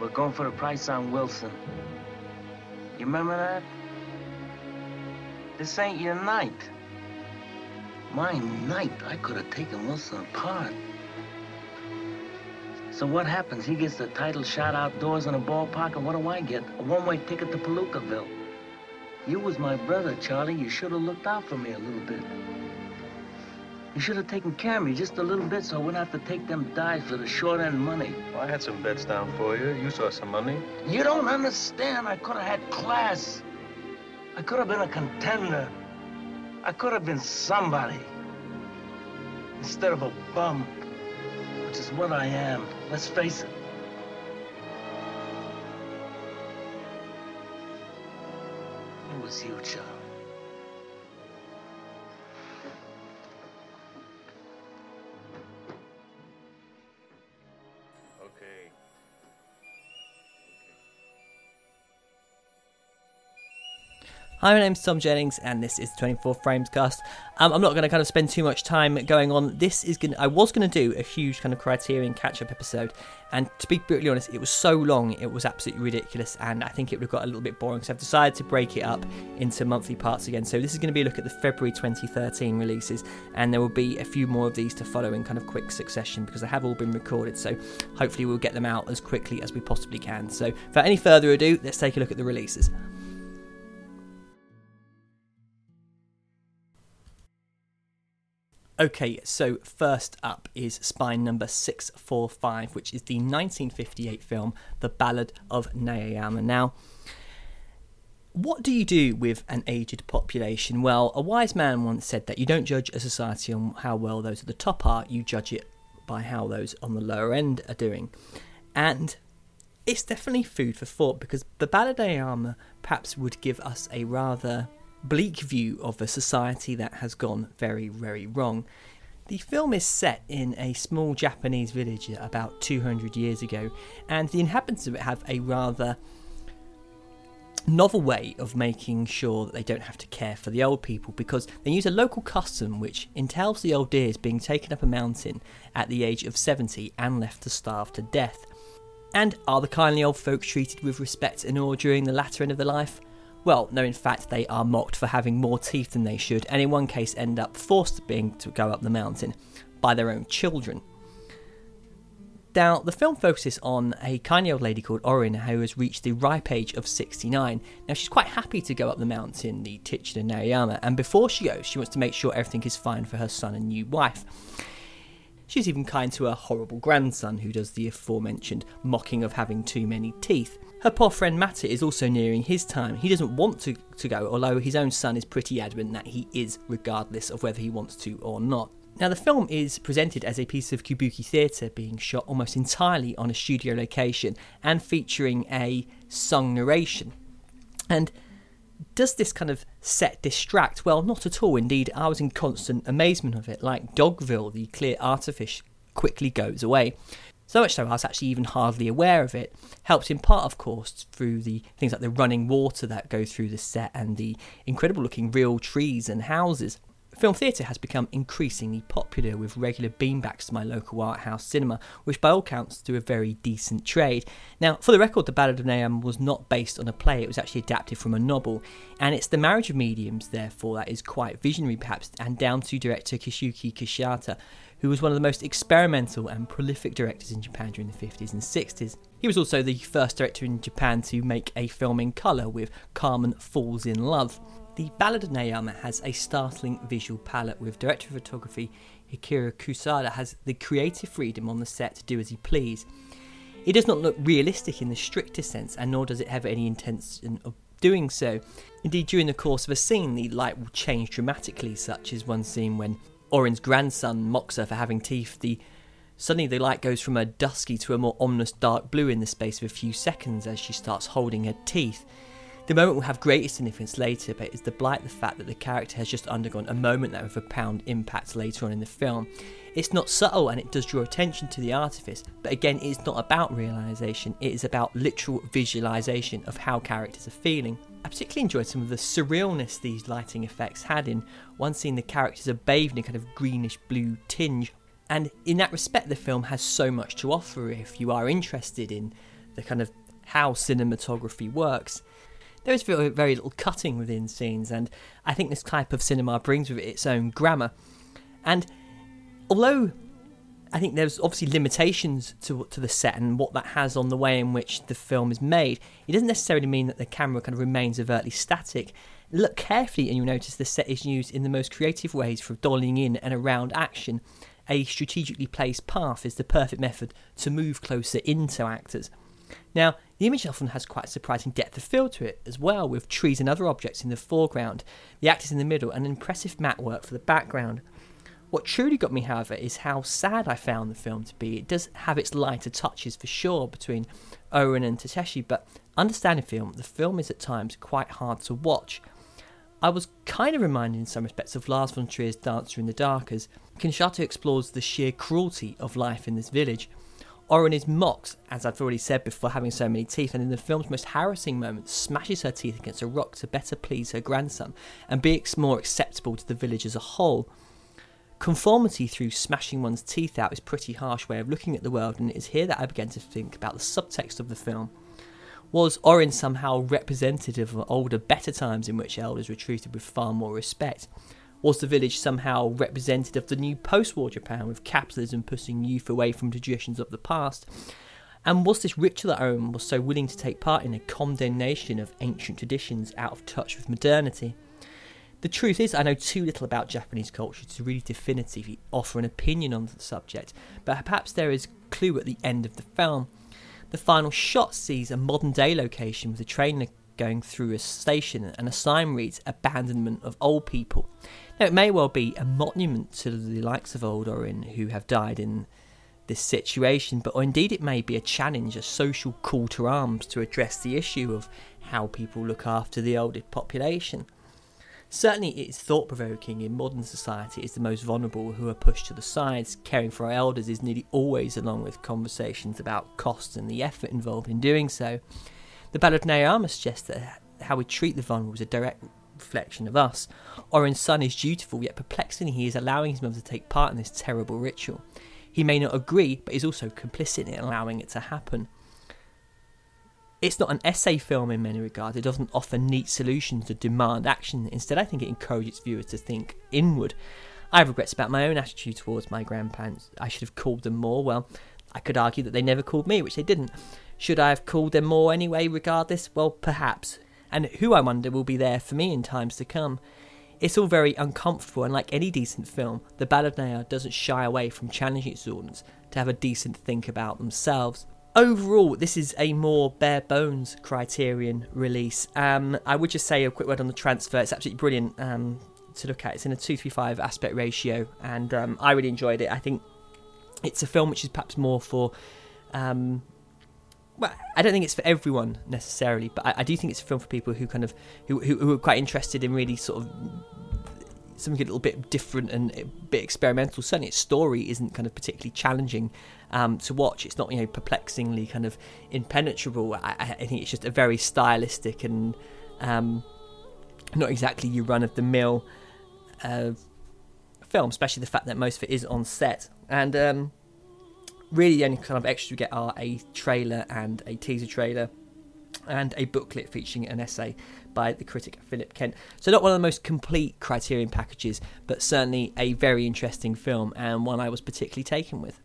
We're going for the price on Wilson. You remember that? This ain't your night. My night, I could have taken Wilson apart. So what happens? He gets the title shot outdoors in a ballpark, and what do I get? A one-way ticket to Palookaville. You was my brother, Charlie. You should have looked out for me a little bit. You should have taken care of me just a little bit so I wouldn't have to take them dives for the short end money. Well, I had some bets down for you. You saw some money. You don't understand. I could have had class. I could have been a contender. I could have been somebody. Instead of a bum, which is what I am. Let's face it. It was you, Charlie. Hi, my name's Tom Jennings, and this is 24 Frames Cast. Um, I'm not going to kind of spend too much time going on. This is going. I was going to do a huge kind of Criterion catch-up episode, and to be brutally honest, it was so long, it was absolutely ridiculous, and I think it would have got a little bit boring. So I've decided to break it up into monthly parts again. So this is going to be a look at the February 2013 releases, and there will be a few more of these to follow in kind of quick succession because they have all been recorded. So hopefully we'll get them out as quickly as we possibly can. So without any further ado, let's take a look at the releases. Okay, so first up is spine number 645, which is the 1958 film The Ballad of Narayama. Now, what do you do with an aged population? Well, a wise man once said that you don't judge a society on how well those at the top are, you judge it by how those on the lower end are doing. And it's definitely food for thought because The Ballad of Narayama perhaps would give us a rather bleak view of a society that has gone very, very wrong. The film is set in a small Japanese village about 200 years ago, and the inhabitants of it have a rather novel way of making sure that they don't have to care for the old people because they use a local custom which entails the old dears being taken up a mountain at the age of 70 and left to starve to death. And are the kindly old folks treated with respect and awe during the latter end of their life? Well, no, in fact, they are mocked for having more teeth than they should, and in one case end up forced being to go up the mountain by their own children. Now, the film focuses on a kindly old lady called Orin who has reached the ripe age of 69. Now, she's quite happy to go up the mountain, the titular Narayama, and before she goes, she wants to make sure everything is fine for her son and new wife. She's even kind to her horrible grandson, who does the aforementioned mocking of having too many teeth. Her poor friend Matta is also nearing his time. He doesn't want to, to go, although his own son is pretty adamant that he is, regardless of whether he wants to or not. Now, the film is presented as a piece of kabuki theatre being shot almost entirely on a studio location and featuring a sung narration. And does this kind of set distract? Well, not at all. Indeed, I was in constant amazement of it. Like Dogville, the clear artifice quickly goes away. So much so I was actually even hardly aware of it. Helped in part, of course, through the things like the running water that go through the set and the incredible looking real trees and houses. Film theatre has become increasingly popular with regular beanbacks to my local art house cinema, which by all counts do a very decent trade. Now, for the record, The Ballad of Narayama was not based on a play, it was actually adapted from a novel, and it's the marriage of mediums, therefore, that is quite visionary perhaps, and down to director Keisuke Kinoshita, who was one of the most experimental and prolific directors in Japan during the 50s and 60s. He was also the first director in Japan to make a film in colour with Carmen Falls in Love. The Ballad of Narayama has a startling visual palette with director of photography Hiroyuki Kusuda has the creative freedom on the set to do as he please. It does not look realistic in the strictest sense, and nor does it have any intention of doing so. Indeed, during the course of a scene, the light will change dramatically, such as one scene when Orin's grandson mocks her for having teeth. The suddenly the light goes from a dusky to a more ominous dark blue in the space of a few seconds as she starts holding her teeth. The moment will have greater significance later, but it's the blight the fact that the character has just undergone a moment that will profound impact later on in the film. It's not subtle and it does draw attention to the artifice, but again, it's not about realization, it is about literal visualization of how characters are feeling. I particularly enjoyed some of the surrealness these lighting effects had in one scene the characters are bathed in a kind of greenish blue tinge. And in that respect, the film has so much to offer if you are interested in the kind of how cinematography works, there is very, very little cutting within scenes, and I think this type of cinema brings with it its own grammar. And although I think there's obviously limitations to to the set and what that has on the way in which the film is made. It doesn't necessarily mean that the camera kind of remains overtly static. Look carefully, and you'll notice the set is used in the most creative ways for dollying in and around action. A strategically placed path is the perfect method to move closer into actors. Now, the image often has quite a surprising depth of field to it as well, with trees and other objects in the foreground, the actors in the middle, and impressive matte work for the background. What truly got me, however, is how sad I found the film to be. It does have its lighter touches for sure between Orin and Tateshi, but understanding film, the film is at times quite hard to watch. I was kind of reminded in some respects of Lars von Trier's Dancer in the Dark as Kinoshita explores the sheer cruelty of life in this village. Orin is mocked, as I've already said before, having so many teeth, and in the film's most harassing moment, smashes her teeth against a rock to better please her grandson and be more acceptable to the village as a whole. Conformity through smashing one's teeth out is a pretty harsh way of looking at the world, and it is here that I began to think about the subtext of the film. Was Orin somehow representative of older, better times in which elders were treated with far more respect? Was the village somehow representative of the new post war Japan, with capitalism pushing youth away from traditions of the past? And was this ritual that Orin was so willing to take part in a condemnation of ancient traditions out of touch with modernity? The truth is, I know too little about Japanese culture to really definitively offer an opinion on the subject, but perhaps there is clue at the end of the film. The final shot sees a modern day location with a train going through a station and a sign reads Abandonment of Old People. Now, it may well be a monument to the likes of Old Orin who have died in this situation, but or indeed it may be a challenge, a social call to arms to address the issue of how people look after the older population. Certainly, it is thought provoking in modern society is the most vulnerable who are pushed to the sides. Caring for our elders is nearly always along with conversations about costs and the effort involved in doing so. The Ballad of Narayama suggests that how we treat the vulnerable is a direct reflection of us. Orin's son is dutiful, yet perplexingly, he is allowing his mother to take part in this terrible ritual. He may not agree, but is also complicit in allowing it to happen. It's not an essay film in many regards. It doesn't offer neat solutions to demand action. Instead, I think it encourages viewers to think inward. I have regrets about my own attitude towards my grandparents. I should have called them more. Well, I could argue that they never called me, which they didn't. Should I have called them more anyway, regardless? Well, perhaps. And who, I wonder, will be there for me in times to come. It's all very uncomfortable, and like any decent film, the Ballad doesn't shy away from challenging its audience to have a decent think about themselves overall, this is a more bare bones Criterion release. Um, I would just say a quick word on the transfer. It's absolutely brilliant um, to look at. It's in a 235 aspect ratio, and um, I really enjoyed it. I think it's a film which is perhaps more for. Um, well, I don't think it's for everyone necessarily, but I, I, do think it's a film for people who kind of who, who, who are quite interested in really sort of something a little bit different and a bit experimental. Certainly, its story isn't kind of particularly challenging um, to watch. It's not you know perplexingly kind of impenetrable. I, I think it's just a very stylistic and um, not exactly your run of the mill uh, film, especially the fact that most of it is on set. And um, really, the only kind of extras we get are a trailer and a teaser trailer and a booklet featuring an essay by the critic Philip Kemp. So, not one of the most complete Criterion packages, but certainly a very interesting film and one I was particularly taken with.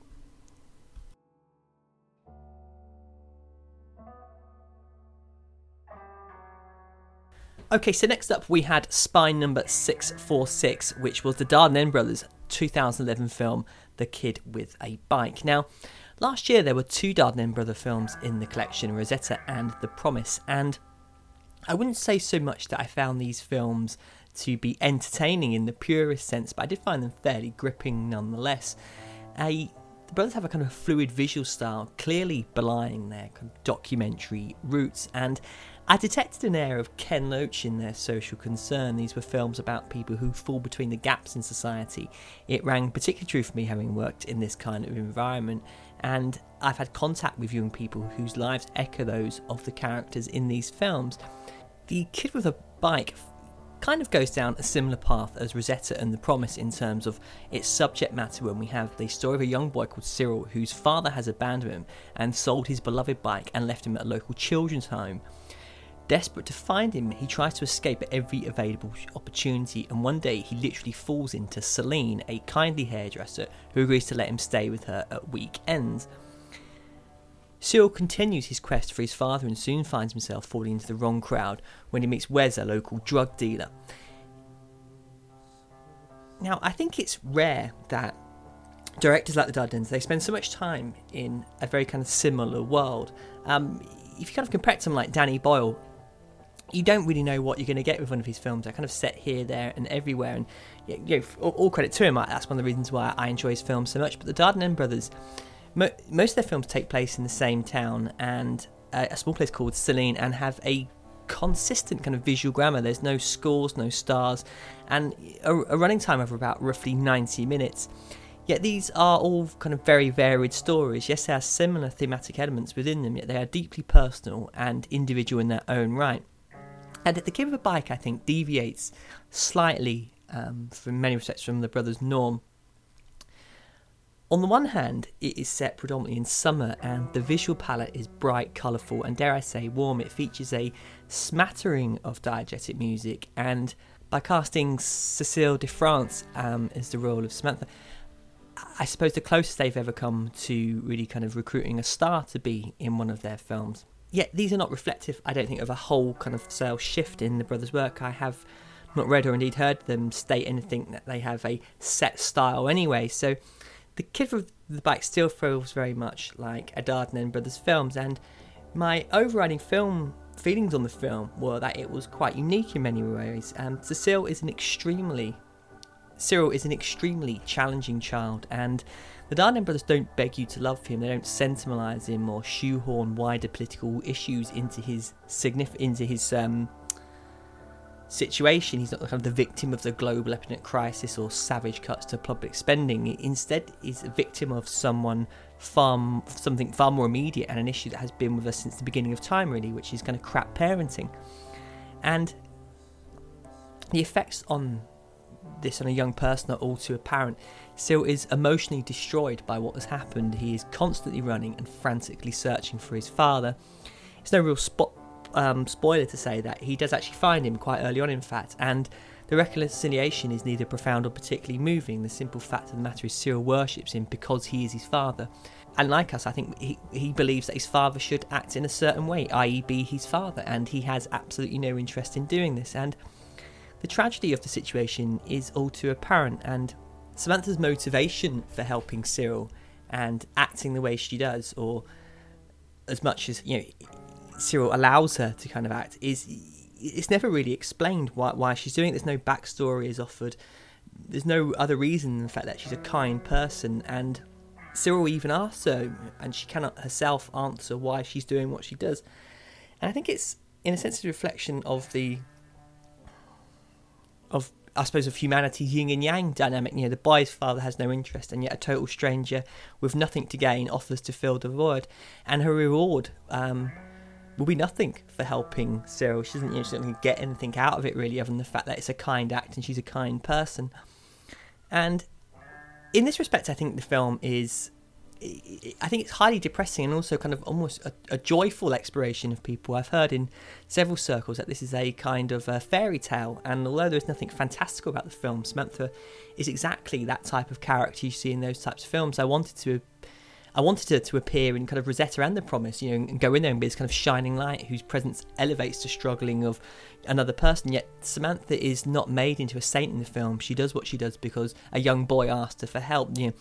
Okay, so next up we had Spine number 646, which was the Dardenne brothers' 2011 film, The Kid with a Bike. Now, last year there were two Dardenne brother films in the collection, Rosetta and The Promise, and I wouldn't say so much that I found these films to be entertaining in the purest sense, but I did find them fairly gripping nonetheless. The brothers have a kind of fluid visual style, clearly belying their kind of documentary roots, and I detected an air of Ken Loach in their social concern. These were films about people who fall between the gaps in society. It rang particularly true for me having worked in this kind of environment, and I've had contact with young people whose lives echo those of the characters in these films. The Kid with a Bike kind of goes down a similar path as Rosetta and The Promise in terms of its subject matter when we have the story of a young boy called Cyril whose father has abandoned him and sold his beloved bike and left him at a local children's home. Desperate to find him, he tries to escape at every available opportunity, and one day he literally falls into Celine, a kindly hairdresser who agrees to let him stay with her at weekends. Cyril continues his quest for his father and soon finds himself falling into the wrong crowd when he meets Wes, a local drug dealer. Now, I think it's rare that directors like the Dardennes they spend so much time in a very kind of similar world. Um, if you kind of compare it to someone like Danny Boyle, you don't really know what you're going to get with one of his films. They're kind of set here, there, and everywhere. And you know, all, credit to him. That's one of the reasons why I enjoy his films so much. But the Dardenne brothers Mo- most of their films take place in the same town and uh, a small place called Celine and have a consistent kind of visual grammar. There's no scores, no stars, and a, a, running time of about roughly 90 minutes. Yet these are all kind of very varied stories. Yes, they have similar thematic elements within them, yet they are deeply personal and individual in their own right. And The Kid of a Bike, I think, deviates slightly um, from many respects from the brothers' norm on the one hand, it is set predominantly in summer and the visual palette is bright, colourful, and dare I say, warm. It features a smattering of diegetic music, and by casting Cecile de France um, as the role of Samantha, I suppose the closest they've ever come to really kind of recruiting a star to be in one of their films. Yet these are not reflective, I don't think, of a whole kind of sales shift in the brothers' work. I have not read or indeed heard them state anything that they have a set style anyway, so the Kid with the Bike still feels very much like a Dardenne Brothers films, and my overriding film feelings on the film were that it was quite unique in many ways. Um, Cecile is an extremely Cyril is an extremely challenging child, and the Dardenne brothers don't beg you to love him. They don't sentimentalise him or shoehorn wider political issues into his signif- into his um, situation. He's not kind of the victim of the global epidemic crisis or savage cuts to public spending. Instead, he's a victim of someone far something far more immediate and an issue that has been with us since the beginning of time, really, which is kind of crap parenting. And the effects on this on a young person are all too apparent. Cyril is emotionally destroyed by what has happened. He is constantly running and frantically searching for his father. It's no real spot um, spoiler to say that he does actually find him quite early on, in fact, and the reconciliation is neither profound or particularly moving. The simple fact of the matter is Cyril worships him because he is his father. And like us, I think he, he believes that his father should act in a certain way, i.e., be his father, and he has absolutely no interest in doing this. And the tragedy of the situation is all too apparent, and Samantha's motivation for helping Cyril and acting the way she does, or as much as you know Cyril allows her to kind of act is it's never really explained why why she's doing it. There's no backstory is offered. There's no other reason than the fact that she's a kind person and Cyril even asks her and she cannot herself answer why she's doing what she does. And I think it's in a sense a reflection of the of I suppose of humanity yin and yang dynamic. You know, the boy's father has no interest, and yet a total stranger with nothing to gain offers to fill the void, and her reward um, will be nothing for helping Cyril. She doesn't, you she doesn't get anything out of it really, other than the fact that it's a kind act and she's a kind person. And in this respect, I think the film is. I think it's highly depressing and also kind of almost a, a, joyful exploration of people. I've heard in several circles that this is a kind of a fairy tale, and although there's nothing fantastical about the film, Samantha is exactly that type of character you see in those types of films. I wanted to I wanted her to appear in kind of Rosetta and The Promise, you know, and go in there and be this kind of shining light whose presence elevates the struggling of another person. Yet Samantha is not made into a saint in the film. She does what she does because a young boy asked her for help. You know,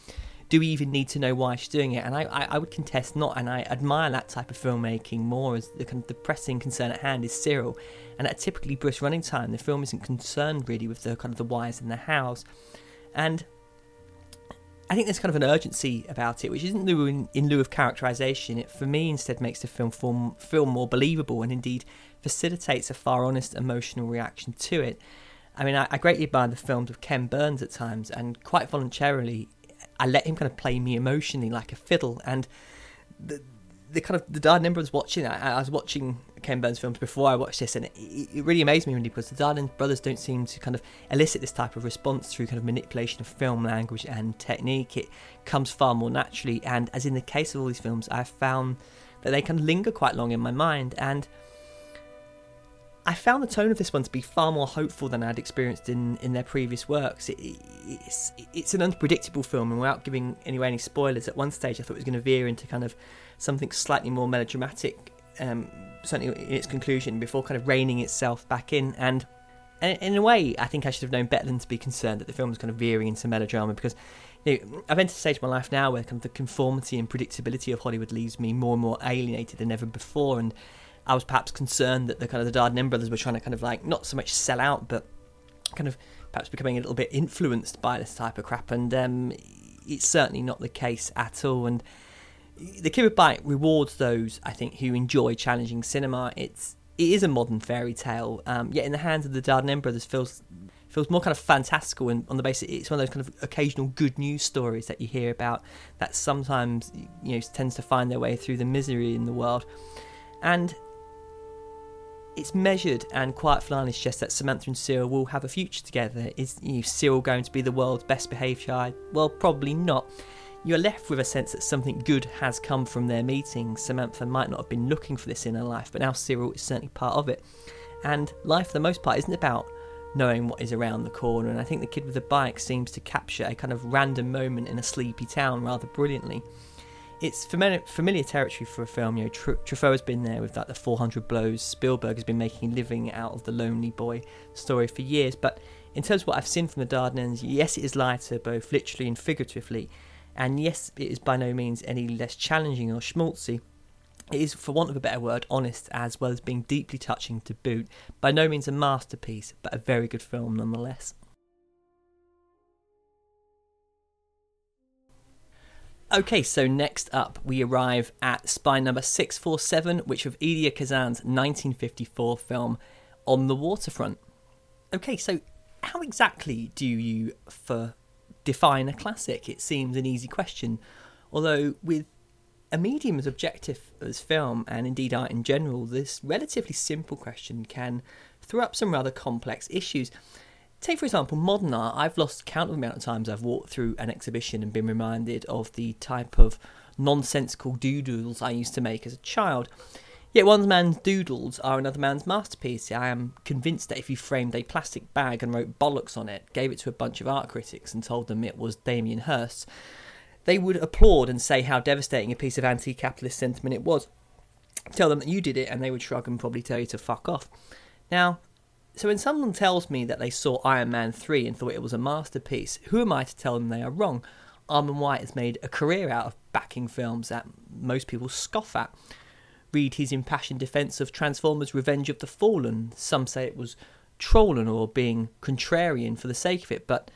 do we even need to know why she's doing it? And I, I, I would contest not, and I admire that type of filmmaking more as the kind of the pressing concern at hand is Cyril. And at typically brisk running time, the film isn't concerned really with the kind of the whys and the hows. And I think there's kind of an urgency about it, which isn't in, in lieu of characterization. It, for me, instead makes the film form, more believable and indeed facilitates a far honest emotional reaction to it. I mean, I, I greatly admire the films of Ken Burns at times, and quite voluntarily, I let him kind of play me emotionally like a fiddle. And the, the kind of the Dardenne brothers watching. I, I was watching Ken Burns films before I watched this, and it, it really amazed me really because the Dardenne brothers don't seem to kind of elicit this type of response through kind of manipulation of film language and technique. It comes far more naturally, and as in the case of all these films, I've found that they can linger quite long in my mind, and I found the tone of this one to be far more hopeful than I'd experienced in, in their previous works. It, it's, it's an unpredictable film, and without giving anyway any spoilers, at one stage I thought it was going to veer into kind of something slightly more melodramatic, um, certainly in its conclusion, before kind of reining itself back in. And, in a way, I think I should have known better than to be concerned that the film was kind of veering into melodrama because you know, I've entered a stage of my life now where kind of the conformity and predictability of Hollywood leaves me more and more alienated than ever before, and I was perhaps concerned that the kind of the Dardenne brothers were trying to kind of like not so much sell out, but kind of perhaps becoming a little bit influenced by this type of crap, and um, it's certainly not the case at all. And the Bike rewards those I think who enjoy challenging cinema. It's it is a modern fairy tale, um, yet in the hands of the Dardenne brothers feels feels more kind of fantastical and on the basis it's one of those kind of occasional good news stories that you hear about that sometimes you know tends to find their way through the misery in the world and it's measured and Quiet Flying suggests that Samantha and Cyril will have a future together. Is you know, Cyril going to be the world's best behaved child? Well, probably not. You're left with a sense that something good has come from their meeting. Samantha might not have been looking for this in her life, but now Cyril is certainly part of it. And life, for the most part, isn't about knowing what is around the corner. And I think the kid with the bike seems to capture a kind of random moment in a sleepy town rather brilliantly it's familiar, familiar territory for a film. You know, Tr- Truffaut has been there with like the 400 blows. Spielberg has been making living out of the lonely boy story for years. But in terms of what I've seen from the Dardennes, yes, it is lighter, both literally and figuratively, and yes, it is by no means any less challenging or schmaltzy. It is, for want of a better word, honest as well as being deeply touching to boot. By no means a masterpiece, but a very good film nonetheless. Okay, so next up we arrive at spine number 647, which of Elia Kazan's 1954 film On the Waterfront. Okay, so how exactly do you for define a classic? It seems an easy question, although with a medium as objective as film and indeed art in general, this relatively simple question can throw up some rather complex issues. Take, for example, modern art. I've lost count of the amount of times I've walked through an exhibition and been reminded of the type of nonsensical doodles I used to make as a child. Yet one man's doodles are another man's masterpiece. I am convinced that if you framed a plastic bag and wrote bollocks on it, gave it to a bunch of art critics, and told them it was Damien Hirst, they would applaud and say how devastating a piece of anti capitalist sentiment it was. Tell them that you did it, and they would shrug and probably tell you to fuck off. Now, so when someone tells me that they saw Iron Man 3 and thought it was a masterpiece, who am I to tell them they are wrong? Armond White has made a career out of backing films that most people scoff at. Read his impassioned defence of Transformers Revenge of the Fallen. Some say it was trolling or being contrarian for the sake of it, but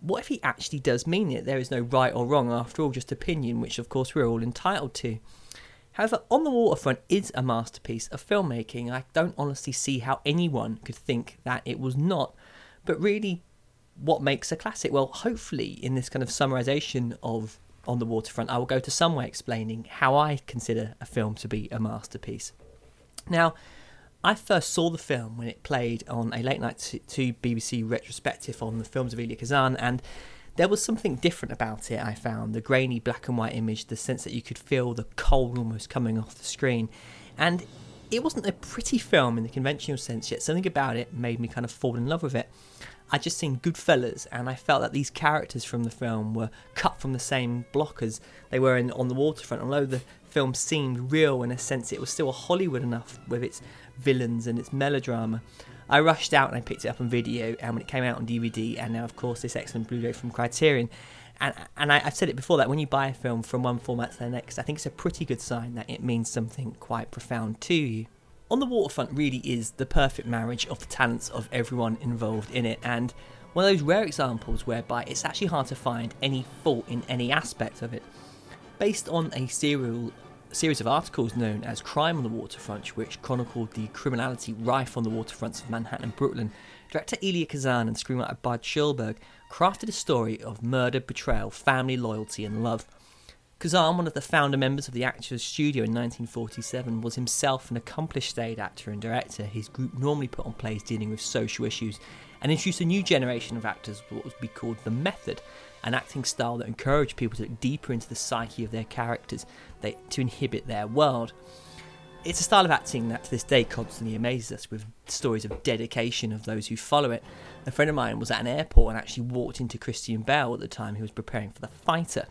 what if he actually does mean it? There is no right or wrong, after all, just opinion, which of course we're all entitled to. However, On the Waterfront is a masterpiece of filmmaking. I don't honestly see how anyone could think that it was not. But really, what makes a classic? Well, hopefully, in this kind of summarization of On the Waterfront, I will go to some way explaining how I consider a film to be a masterpiece. Now, I first saw the film when it played on a late night 2 BBC retrospective on the films of Elia Kazan, and there was something different about it, I found. The grainy black and white image, the sense that you could feel the cold almost coming off the screen. And it wasn't a pretty film in the conventional sense, yet something about it made me kind of fall in love with it. I'd just seen Goodfellas, and I felt that these characters from the film were cut from the same block as they were in On the Waterfront. Although the film seemed real in a sense, it was still Hollywood enough with its villains and its melodrama. I rushed out and I picked it up on video, and when it came out on DVD, and now of course this excellent Blu-ray from Criterion. And, and I, have said it before that when you buy a film from one format to the next, I think it's a pretty good sign that it means something quite profound to you. On the Waterfront really is the perfect marriage of the talents of everyone involved in it, and one of those rare examples whereby it's actually hard to find any fault in any aspect of it. Based on a serial series of articles known as Crime on the Waterfront, which chronicled the criminality rife on the waterfronts of Manhattan and Brooklyn, director Elia Kazan and screenwriter Budd Schulberg crafted a story of murder, betrayal, family loyalty, and love. Kazan, one of the founder members of the Actors Studio in 1947, was himself an accomplished stage actor and director. His group normally put on plays dealing with social issues and introduced a new generation of actors, what would be called the method, an acting style that encouraged people to look deeper into the psyche of their characters, they, to inhibit their world. It's a style of acting that to this day constantly amazes us with stories of dedication of those who follow it. A friend of mine was at an airport and actually walked into Christian Bale at the time he was preparing for The Fighter.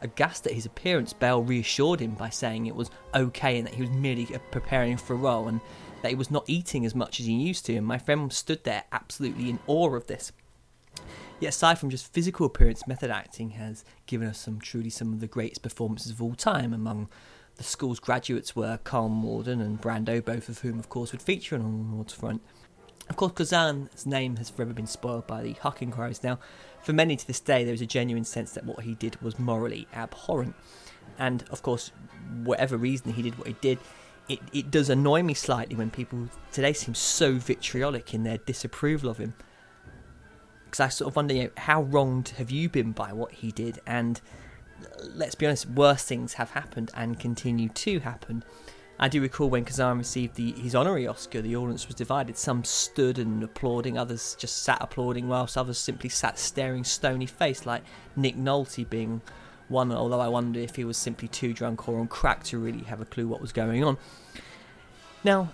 Aghast at his appearance, Bale reassured him by saying it was okay and that he was merely uh, preparing for a role and that he was not eating as much as he used to. And my friend stood there absolutely in awe of this. Yet aside from just physical appearance, method acting has given us some truly some of the greatest performances of all time among the school's graduates were Karl Malden and Brando, both of whom, of course, would feature on the waterfront. Of course, Kazan's name has forever been spoiled by the HUAC inquiries. Now, for many to this day, there is a genuine sense that what he did was morally abhorrent. And, of course, whatever reason he did what he did, it, it does annoy me slightly when people today seem so vitriolic in their disapproval of him. Because I sort of wonder, you know, how wronged have you been by what he did? And let's be honest, worse things have happened and continue to happen. I do recall when Kazan received the, his honorary Oscar, the audience was divided. Some stood and applauding, others just sat applauding, whilst others simply sat staring stony faced, like Nick Nolte being one, although I wonder if he was simply too drunk or on crack to really have a clue what was going on. Now,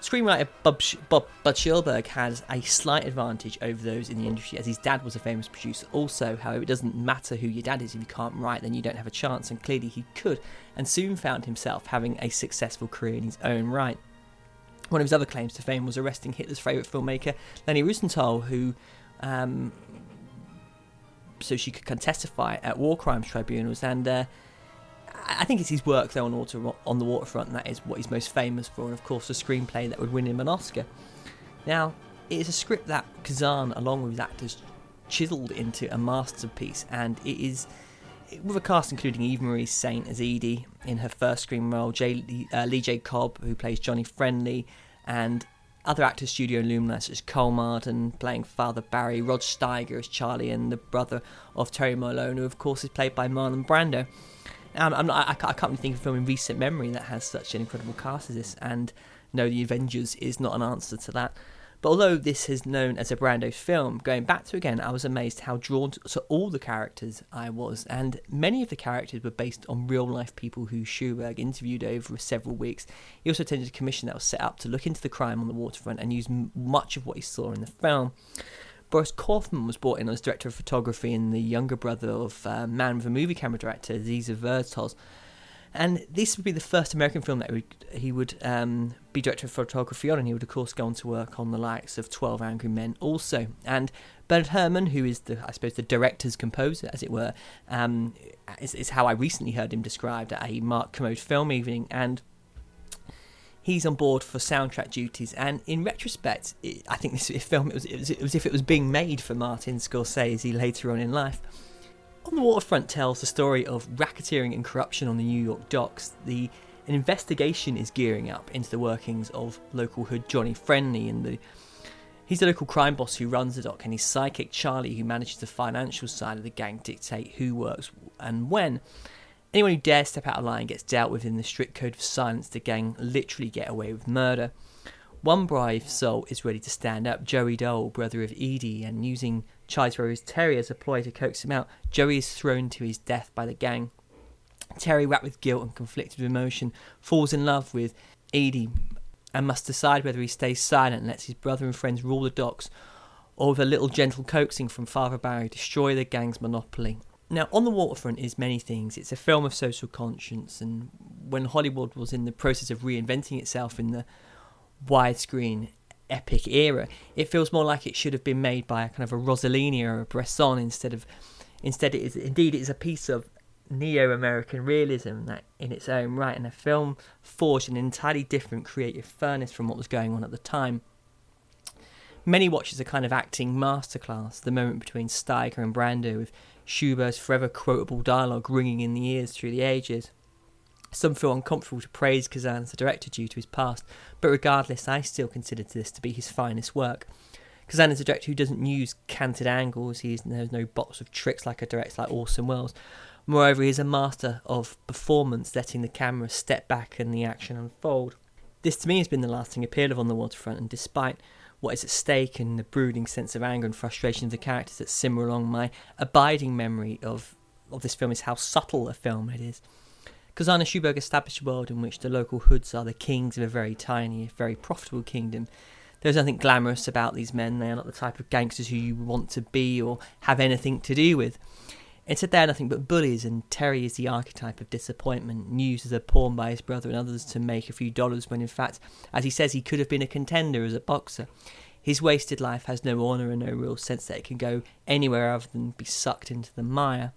Screenwriter Bob, Bob Bud Schulberg has a slight advantage over those in the industry, as his dad was a famous producer. Also, however, it doesn't matter who your dad is if you can't write, then you don't have a chance. And clearly, he could, and soon found himself having a successful career in his own right. One of his other claims to fame was arresting Hitler's favourite filmmaker, Leni Riefenstahl, who, um, so she could testify at war crimes tribunals, and uh, I think it's his work though on water on the waterfront and that is what he's most famous for, and of course the screenplay that would win him an Oscar. Now, it is a script that Kazan, along with his actors, chiseled into a masterpiece, and it is with a cast including Eva Marie Saint as Edie in her first screen role, Jay, uh, Lee J. Cobb who plays Johnny Friendly, and other actors studio luminaries such as Karl Malden playing Father Barry, Rod Steiger as Charlie, and the brother of Terry Malone, who of course is played by Marlon Brando. I'm, I'm not, I, I, can't really think of a film in recent memory that has such an incredible cast as this, and no, The Avengers is not an answer to that. But although this is known as a Brando film, going back to again, I was amazed how drawn to, all the characters I was, and many of the characters were based on real life people who Schulberg interviewed over several weeks. He also attended a commission that was set up to look into the crime on the waterfront and use much of what he saw in the film. Boris Kaufman was brought in as director of photography and the younger brother of uh, Man with a Movie Camera director, Dziga Vertov. And this would be the first American film that he would um, be director of photography on, and he would, of course, go on to work on the likes of 12 Angry Men also. And Bernard Herrmann, who is, the I suppose, the director's composer, as it were, um, is, is, how I recently heard him described at a Mark Kermode film evening. And he's on board for soundtrack duties. And in retrospect, it, I think this film it was, it was, it was if it was being made for Martin Scorsese later on in life. On the Waterfront tells the story of racketeering and corruption on the New York docks. The an investigation is gearing up into the workings of local hood Johnny Friendly and the He's the local crime boss who runs the dock, and his sidekick Charlie, who manages the financial side of the gang, dictate who works and when. Anyone who dares step out of line gets dealt with in the strict code of silence. The gang literally get away with murder. One brave soul is ready to stand up, Joey Doyle, brother of Edie, and using Charlie Rose Terry as a ploy to coax him out, Joey is thrown to his death by the gang. Terry, wrapped with guilt and conflicted emotion, falls in love with Edie and must decide whether he stays silent and lets his brother and friends rule the docks, or with a little gentle coaxing from Father Barry, destroy the gang's monopoly. Now, On the Waterfront is many things. It's a film of social conscience, and when Hollywood was in the process of reinventing itself in the widescreen epic era, it feels more like it should have been made by a kind of a Rossellini or a Bresson instead of. Instead, it is indeed it is a piece of neo-American realism that, in its own right, and a film forged an entirely different creative furnace from what was going on at the time. Many watch as a kind of acting masterclass, the moment between Steiger and Brando with Schulberg's forever quotable dialogue ringing in the ears through the ages. Some feel uncomfortable to praise Kazan as a director due to his past, but regardless, I still consider this to be his finest work. Kazan is a director who doesn't use canted angles, he knows no box of tricks like a director like Orson Welles. Moreover, he is a master of performance, letting the camera step back and the action unfold. This to me has been the lasting appeal of On the Waterfront, and despite what is at stake and the brooding sense of anger and frustration of the characters that simmer along, my abiding memory of, of this film is how subtle a film it is. Kazan and Schulberg established a world in which the local hoods are the kings of a very tiny, very profitable kingdom. There's nothing glamorous about these men. They are not the type of gangsters who you want to be or have anything to do with. Instead, they are nothing but bullies, and Terry is the archetype of disappointment, used as a pawn by his brother and others to make a few dollars when, in fact, as he says, he could have been a contender as a boxer. His wasted life has no honour and no real sense that it can go anywhere other than be sucked into the mire.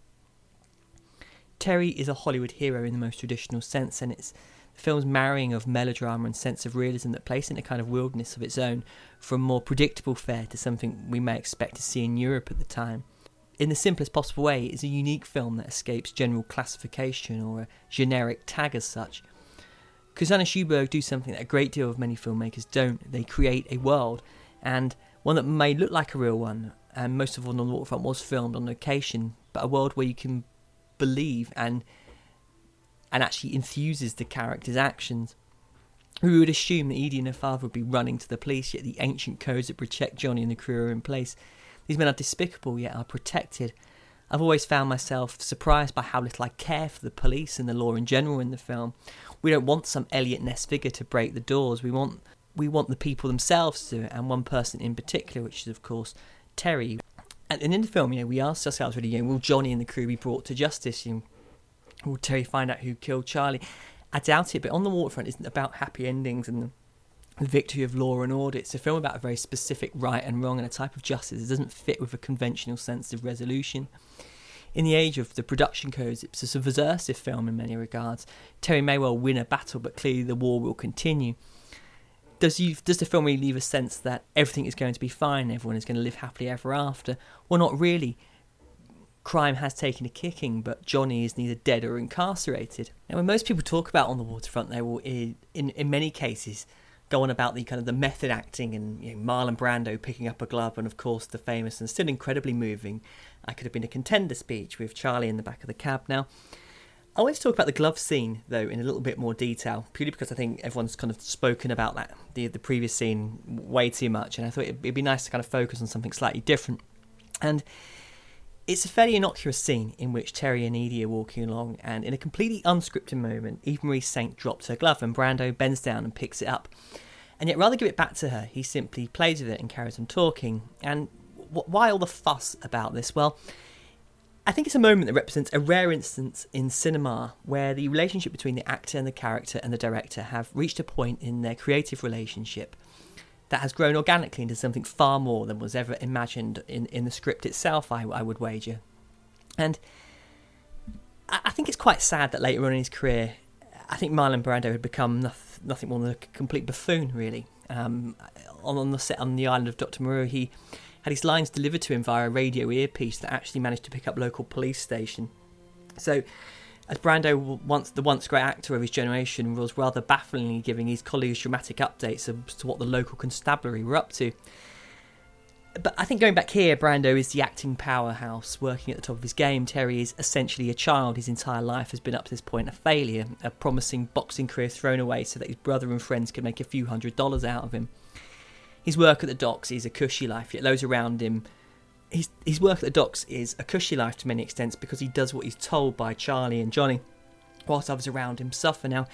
Terry is a Hollywood hero in the most traditional sense, and it's the film's marrying of melodrama and sense of realism that places it in a kind of wilderness of its own, from more predictable fare to something we may expect to see in Europe at the time in the simplest possible way, it's a unique film that escapes general classification or a generic tag as such. Kazan and Schulberg do something that a great deal of many filmmakers don't. They create a world, and one that may look like a real one, and most of all on the waterfront was filmed on location, but a world where you can believe and and actually enthuses the character's actions. We would assume that Edie and her father would be running to the police, yet the ancient codes that protect Johnny and the crew are in place. These men are despicable, yet are protected. I've always found myself surprised by how little I care for the police and the law in general in the film. We don't want some Eliot Ness figure to break the doors. We want we want the people themselves to do it, and one person in particular, which is of course Terry. And, in the film, you know, we asked ourselves really, you know, will Johnny and the crew be brought to justice? You know, will Terry find out who killed Charlie? I doubt it, but on the waterfront isn't about happy endings and the victory of law and order. It's a film about a very specific right and wrong and a type of justice. It doesn't fit with a conventional sense of resolution. In the age of the production codes, it's a subversive film in many regards. Terry may well win a battle, but clearly the war will continue. Does, you, does the film really leave a sense that everything is going to be fine, everyone is going to live happily ever after? Well, not really. Crime has taken a kicking, but Johnny is neither dead or incarcerated. Now, when most people talk about On the Waterfront, they will, in, in many cases, go on about the kind of the method acting and you know, Marlon Brando picking up a glove, and of course the famous and still incredibly moving "I could have been a contender" speech with Charlie in the back of the cab. Now, I always talk about the glove scene though in a little bit more detail, purely because I think everyone's kind of spoken about that the the previous scene way too much, and I thought it'd, it'd be nice to kind of focus on something slightly different. And it's a fairly innocuous scene in which Terry and Edie are walking along, and in a completely unscripted moment, Eva Marie Saint drops her glove, and Brando bends down and picks it up. And yet, rather give it back to her, he simply plays with it and carries on talking. And why all the fuss about this? Well, I think it's a moment that represents a rare instance in cinema where the relationship between the actor and the character and the director have reached a point in their creative relationship that has grown organically into something far more than was ever imagined in, in the script itself, I, I would wager. And I, I think it's quite sad that later on in his career, I think Marlon Brando had become nothing, nothing more than a complete buffoon, really. Um, on, on the set on the island of Dr. Moreau, he had his lines delivered to him via a radio earpiece that actually managed to pick up local police station. So as Brando, once the once great actor of his generation, was rather bafflingly giving his colleagues dramatic updates as to what the local constabulary were up to. But I think going back here, Brando is the acting powerhouse, working at the top of his game. Terry is essentially a child. His entire life has been up to this point a failure, a promising boxing career thrown away so that his brother and friends could make a few hundred dollars out of him. His work at the docks is a cushy life, yet those around him his his work at the docks is a cushy life to many extents because he does what he's told by Charlie and Johnny, whilst others around him suffer. Now,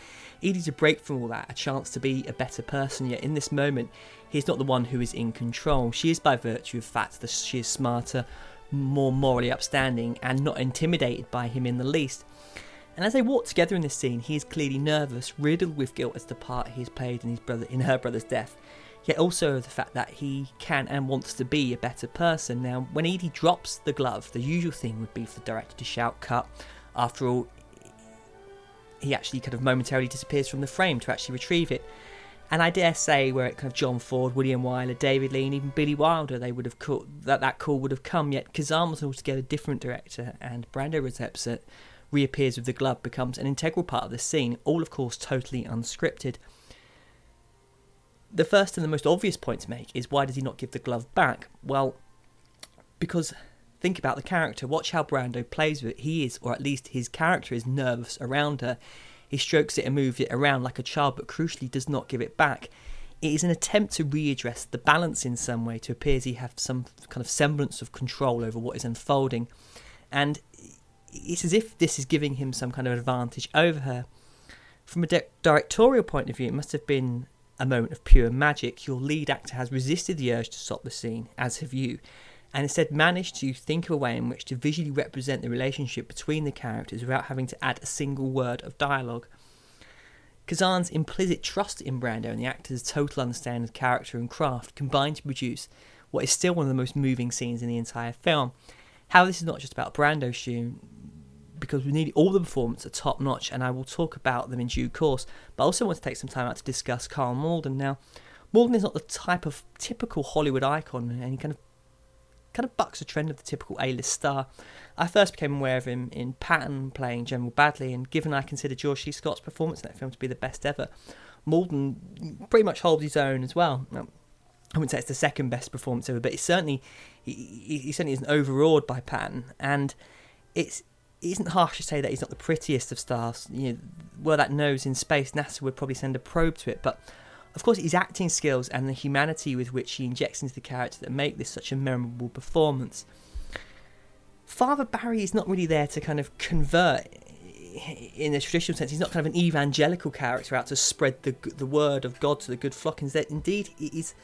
Edie's a break from all that, a chance to be a better person. Yet in this moment, he's not the one who is in control. She is by virtue of fact that she is smarter, more morally upstanding, and not intimidated by him in the least. And as they walk together in this scene, he is clearly nervous, riddled with guilt as the part he has played in his brother in her brother's death yet also the fact that he can and wants to be a better person. Now, when Edie drops the glove, the usual thing would be for the director to shout cut. After all, he actually kind of momentarily disappears from the frame to actually retrieve it. And I dare say, where it kind of John Ford, William Wyler, David Lean, even Billy Wilder, they would have that that call would have come. Yet Kazan was an altogether different director, and Brando Rosepset uh, reappears with the glove, becomes an integral part of the scene. All, of course, totally unscripted the first and the most obvious point to make is why does he not give the glove back? Well, because think about the character. Watch how Brando plays with it. He is, or at least his character is nervous around her. He strokes it and moves it around like a child, but crucially does not give it back. It is an attempt to readdress the balance in some way to appear as he has some kind of semblance of control over what is unfolding. And it's as if this is giving him some kind of advantage over her. From a di- directorial point of view, it must have been a moment of pure magic. Your lead actor has resisted the urge to stop the scene, as have you, and instead managed to think of a way in which to visually represent the relationship between the characters without having to add a single word of dialogue. Kazan's implicit trust in Brando and the actor's total understanding of character and craft combined to produce what is still one of the most moving scenes in the entire film. How this is not just about Brando's shoe, because we need all the performances are top notch, and I will talk about them in due course. But I also want to take some time out to discuss Karl Malden. Now, Malden is not the type of typical Hollywood icon, and he kind of kind of bucks the trend of the typical A-list star. I first became aware of him in Patton playing General Bradley, and given I consider George C. Scott's performance in that film to be the best ever, Malden pretty much holds his own as well. Now, I wouldn't say it's the second best performance ever, but it's certainly he, he certainly isn't overawed by Patton, and it's it isn't harsh to say that he's not the prettiest of stars. You know, were that nose in space, NASA would probably send a probe to it. But of course, his acting skills and the humanity with which he injects into the character that make this such a memorable performance. Father Barry is not really there to kind of convert in the traditional sense. He's not kind of an evangelical character out to spread the the word of God to the good flock. Instead, indeed, he's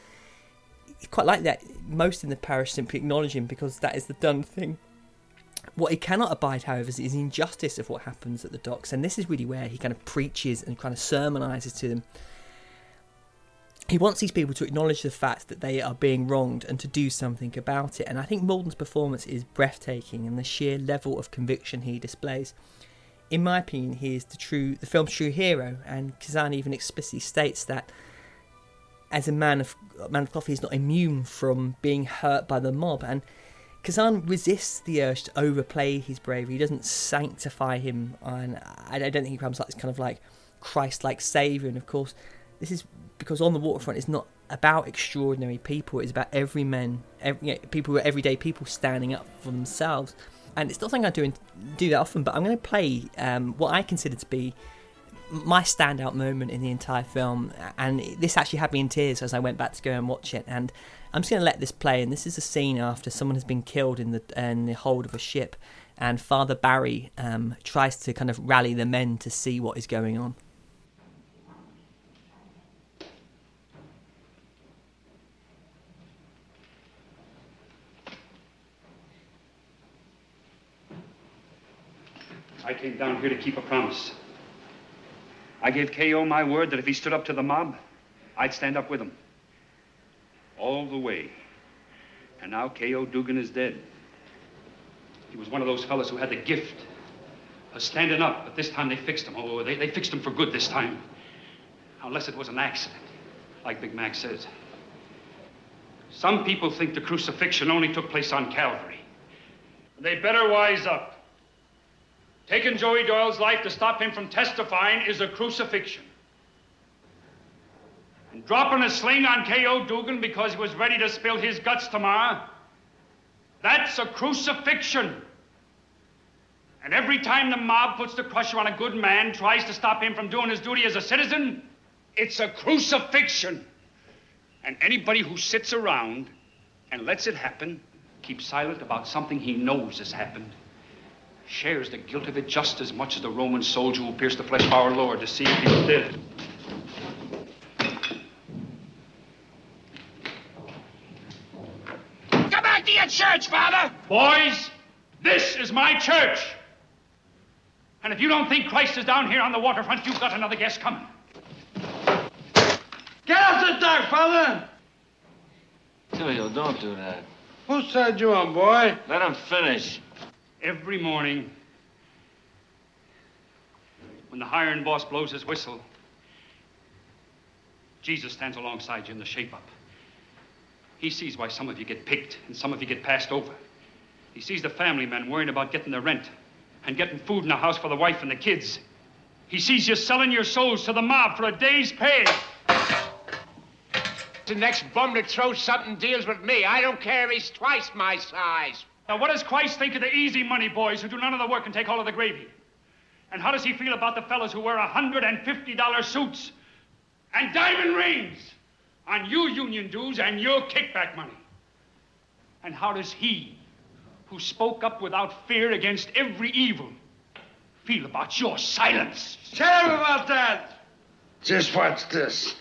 quite like that. Most in the parish simply acknowledge him because that is the done thing. What he cannot abide, however, is the injustice of what happens at the docks, and this is really where he kind of preaches and kind of sermonizes to them. He wants these people to acknowledge the fact that they are being wronged and to do something about it. And I think Malden's performance is breathtaking, and the sheer level of conviction he displays. In my opinion, he is the true, the film's true hero, and Kazan even explicitly states that as a man of man of coffee, he's not immune from being hurt by the mob, and Kazan resists the urge to overplay his bravery. He doesn't sanctify him, and I don't think he comes like this kind of like Christ-like savior. And of course, this is because on the waterfront, it's not about extraordinary people. It's about every man, every, you know, people everyday people standing up for themselves. And it's not something I do do that often, but I'm going to play um, what I consider to be my standout moment in the entire film, and this actually had me in tears as I went back to go and watch it. And I'm just going to let this play. And this is a scene after someone has been killed in the in the hold of a ship, and Father Barry um, tries to kind of rally the men to see what is going on. I came down here to keep a promise. I gave K.O. my word that if he stood up to the mob, I'd stand up with him. All the way. And now K.O. Dugan is dead. He was one of those fellows who had the gift of standing up, but this time they fixed him. Oh, they, they fixed him for good this time. Unless it was an accident, like Big Mac says. Some people think the crucifixion only took place on Calvary. They better wise up. Taking Joey Doyle's life to stop him from testifying is a crucifixion. And dropping a sling on K.O. Dugan because he was ready to spill his guts tomorrow, that's a crucifixion. And every time the mob puts the crusher on a good man, tries to stop him from doing his duty as a citizen, it's a crucifixion. And anybody who sits around and lets it happen, keeps silent about something he knows has happened, shares the guilt of it just as much as the Roman soldier who pierced the flesh of our Lord to see if he was dead. Come back your church, Father! Boys, this is my church. And if you don't think Christ is down here on the waterfront, you've got another guest coming. Get off the dock, Father! Julio, don't do that. Whose side you on, boy? Let him finish. Every morning, when the hiring boss blows his whistle, Jesus stands alongside you in the shape up. He sees why some of you get picked and some of you get passed over. He sees the family men worrying about getting their rent and getting food in the house for the wife and the kids. He sees you selling your souls to the mob for a day's pay. The next bum that throws something deals with me. I don't care if he's twice my size. Now, what does Christ think of the easy money boys who do none of the work and take all of the gravy? And how does he feel about the fellows who wear $150 suits and diamond rings on your union dues and your kickback money? And how does he, who spoke up without fear against every evil, feel about your silence? Tell him about that. Just watch this.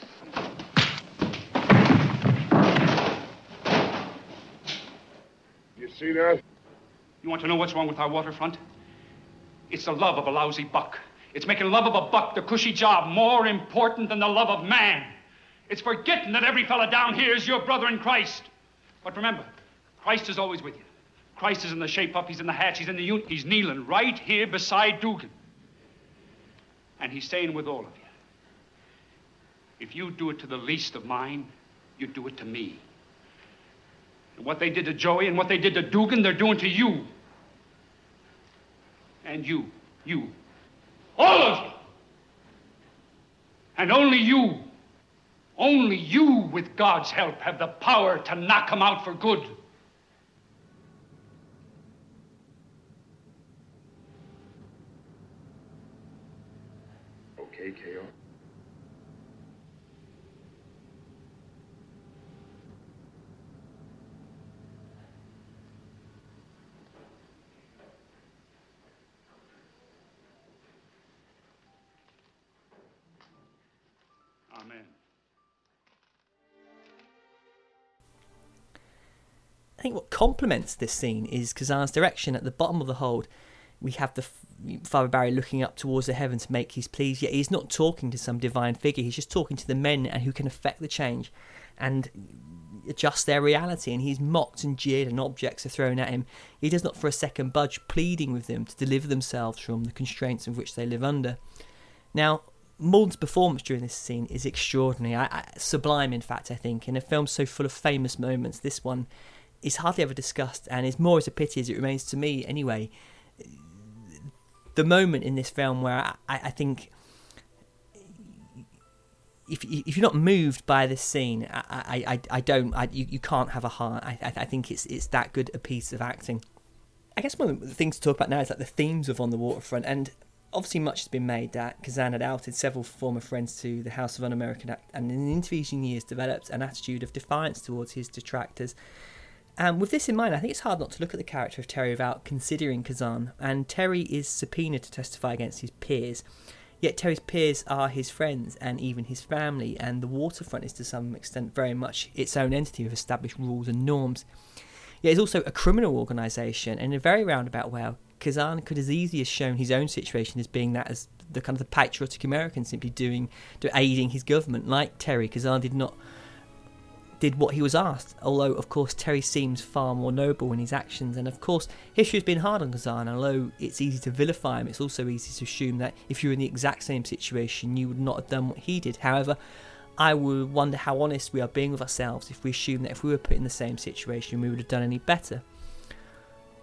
You see that? You want to know what's wrong with our waterfront? It's the love of a lousy buck. It's making love of a buck, the cushy job, more important than the love of man. It's forgetting that every fella down here is your brother in Christ. But remember, Christ is always with you. Christ is in the shape up, he's in the hatch, he's in the unit, he's kneeling right here beside Dugan. And he's staying with all of you. If you do it to the least of mine, you do it to me. And what they did to Joey and what they did to Dugan, they're doing to you. And you, you, all of you. And only you, only you, with God's help, have the power to knock him out for good. I think what complements this scene is Kazan's direction. At the bottom of the hold, we have the Father Barry looking up towards the heaven to make his pleas. Yet he's not talking to some divine figure. He's just talking to the men and who can affect the change and adjust their reality. And he's mocked and jeered, and objects are thrown at him. He does not for a second budge, pleading with them to deliver themselves from the constraints of which they live under. Now, Malden's performance during this scene is extraordinary, I, I, sublime, in fact. I think in a film so full of famous moments, this one is hardly ever discussed, and is more as a pity as it remains to me. Anyway, the moment in this film where I, I think if if you're not moved by this scene, I I, I, don't I, you, you can't have a heart. I, I think it's it's that good a piece of acting. I guess one of the things to talk about now is like the themes of On the Waterfront, and obviously much has been made that Kazan had outed several former friends to the House of Un-American Act, and in intervening years developed an attitude of defiance towards his detractors. And with this in mind, I think it's hard not to look at the character of Terry without considering Kazan. And Terry is subpoenaed to testify against his peers. Yet Terry's peers are his friends and even his family, and the waterfront is to some extent very much its own entity with established rules and norms. Yet it's also a criminal organisation, and in a very roundabout way, Kazan could as easily have shown his own situation as being that as the kind of the patriotic American simply doing, aiding his government. Like Terry, Kazan did not did what he was asked. Although, of course, Terry seems far more noble in his actions, and of course, history has been hard on Kazan. Although it's easy to vilify him, it's also easy to assume that if you were in the exact same situation, you would not have done what he did. However, I would wonder how honest we are being with ourselves if we assume that if we were put in the same situation, we would have done any better.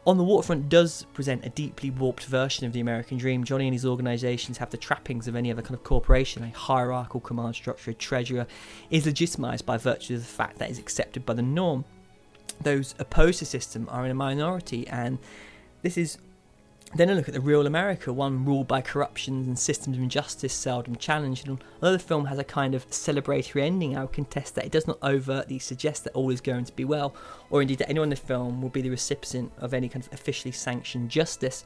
On the Waterfront does present a deeply warped version of the American dream. Johnny and his organisations have the trappings of any other kind of corporation. A hierarchical command structure, a treasurer, is legitimised by virtue of the fact that it's accepted by the norm. Those opposed to the system are in a minority, and this is then a look at the real America, one ruled by corruption and systems of injustice seldom challenged. And although the film has a kind of celebratory ending, I would contest that it does not overtly suggest that all is going to be well, or indeed that anyone in the film will be the recipient of any kind of officially sanctioned justice.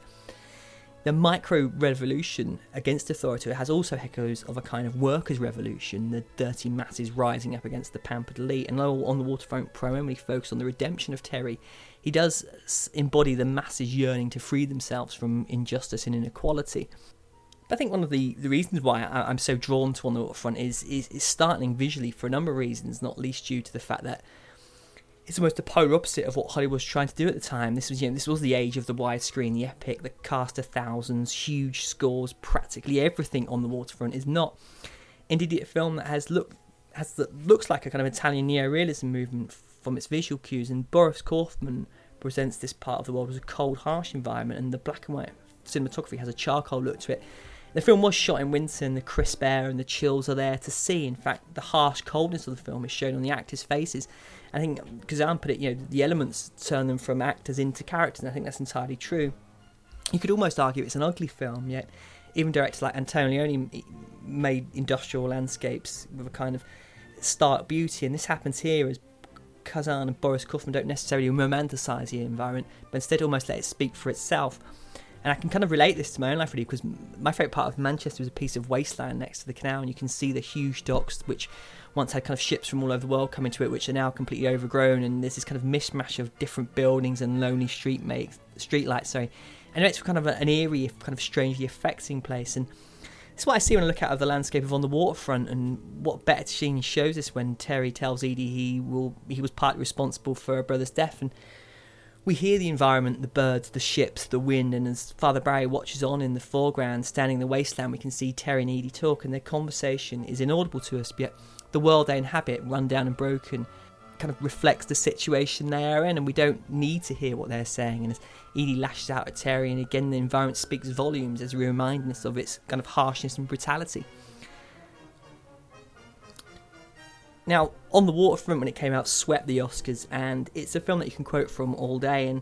The micro revolution against authority has also echoes of a kind of workers' revolution, the dirty masses rising up against the pampered elite. And on the waterfront primarily focused on the redemption of Terry, he does embody the masses yearning to free themselves from injustice and inequality. But I think one of the, the reasons why I, am so drawn to On the Waterfront is, is, is startling visually for a number of reasons, not least due to the fact that it's almost the polar opposite of what Hollywood was trying to do at the time. This was, you know, this was the age of the widescreen, the epic, the cast of thousands, huge scores. Practically everything on the waterfront is not. Indeed, a film that has look has that looks like a kind of Italian neo-realism movement from its visual cues. And Boris Kaufman presents this part of the world as a cold, harsh environment, and the black and white cinematography has a charcoal look to it. The film was shot in winter, and the crisp air and the chills are there to see. In fact, the harsh coldness of the film is shown on the actors' faces. I think Kazan put it, you know, the elements turn them from actors into characters, and I think that's entirely true. You could almost argue it's an ugly film, yet even directors like Antonioni made industrial landscapes with a kind of stark beauty, and this happens here as Kazan and Boris Kaufman don't necessarily romanticise the environment, but instead almost let it speak for itself. And I can kind of relate this to my own life really because my favourite part of Manchester was a piece of wasteland next to the canal, and you can see the huge docks which once had kind of ships from all over the world coming to it, which are now completely overgrown, and there's this kind of mishmash of different buildings and lonely street makes street lights. Sorry, and it's kind of an eerie, kind of strangely affecting place. And it's what I see when I look out of the landscape of on the waterfront. And what better scene shows us when Terry tells Edie he will he was partly responsible for her brother's death, and we hear the environment, the birds, the ships, the wind, and as Father Barry watches on in the foreground, standing in the wasteland, we can see Terry and Edie talk, and their conversation is inaudible to us, yet the world they inhabit, run down and broken, kind of reflects the situation they are in, and we don't need to hear what they're saying. And as Edie lashes out at Terry, and again the environment speaks volumes as reminding us of its kind of harshness and brutality. Now, on the waterfront, when it came out, swept the Oscars, and it's a film that you can quote from all day. And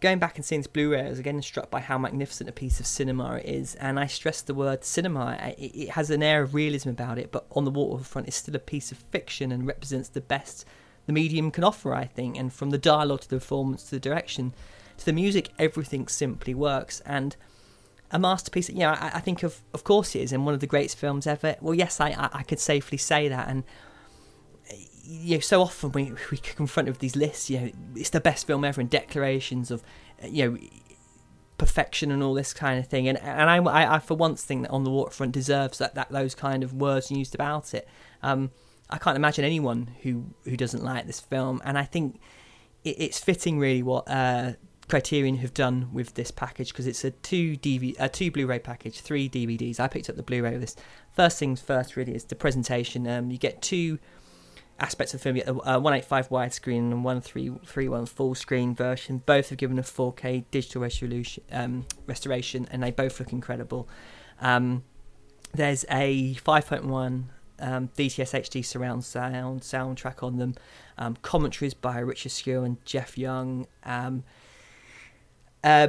going back and seeing this Blu-ray, I was again struck by how magnificent a piece of cinema it is. And I stress the word cinema; it, it has an air of realism about it, but on the waterfront, it's still a piece of fiction and represents the best the medium can offer. I think, and from the dialogue to the performance to the direction to the music, everything simply works. And a masterpiece. You know, I, I, think of of course it is, and one of the greatest films ever. Well, yes, I, I, I could safely say that. And you know, so often we we confronted with these lists. You know, it's the best film ever, and declarations of you know perfection and all this kind of thing. And and I, I, I for once think that on the waterfront deserves that, that those kind of words used about it. Um, I can't imagine anyone who who doesn't like this film, and I think it, it's fitting really what uh, Criterion have done with this package because it's a two DV, a two Blu-ray package, three DVDs. I picked up the Blu-ray of this. First things first, really, is the presentation. Um, you get two aspects of the film. You get a, 185 widescreen and 1331 full screen version. Both have given a 4K digital resolution um, restoration, and they both look incredible. Um, there's a 5.1 um, DTS HD surround sound soundtrack on them. Um, commentaries by Richard Schickel and Jeff Young. Um, uh,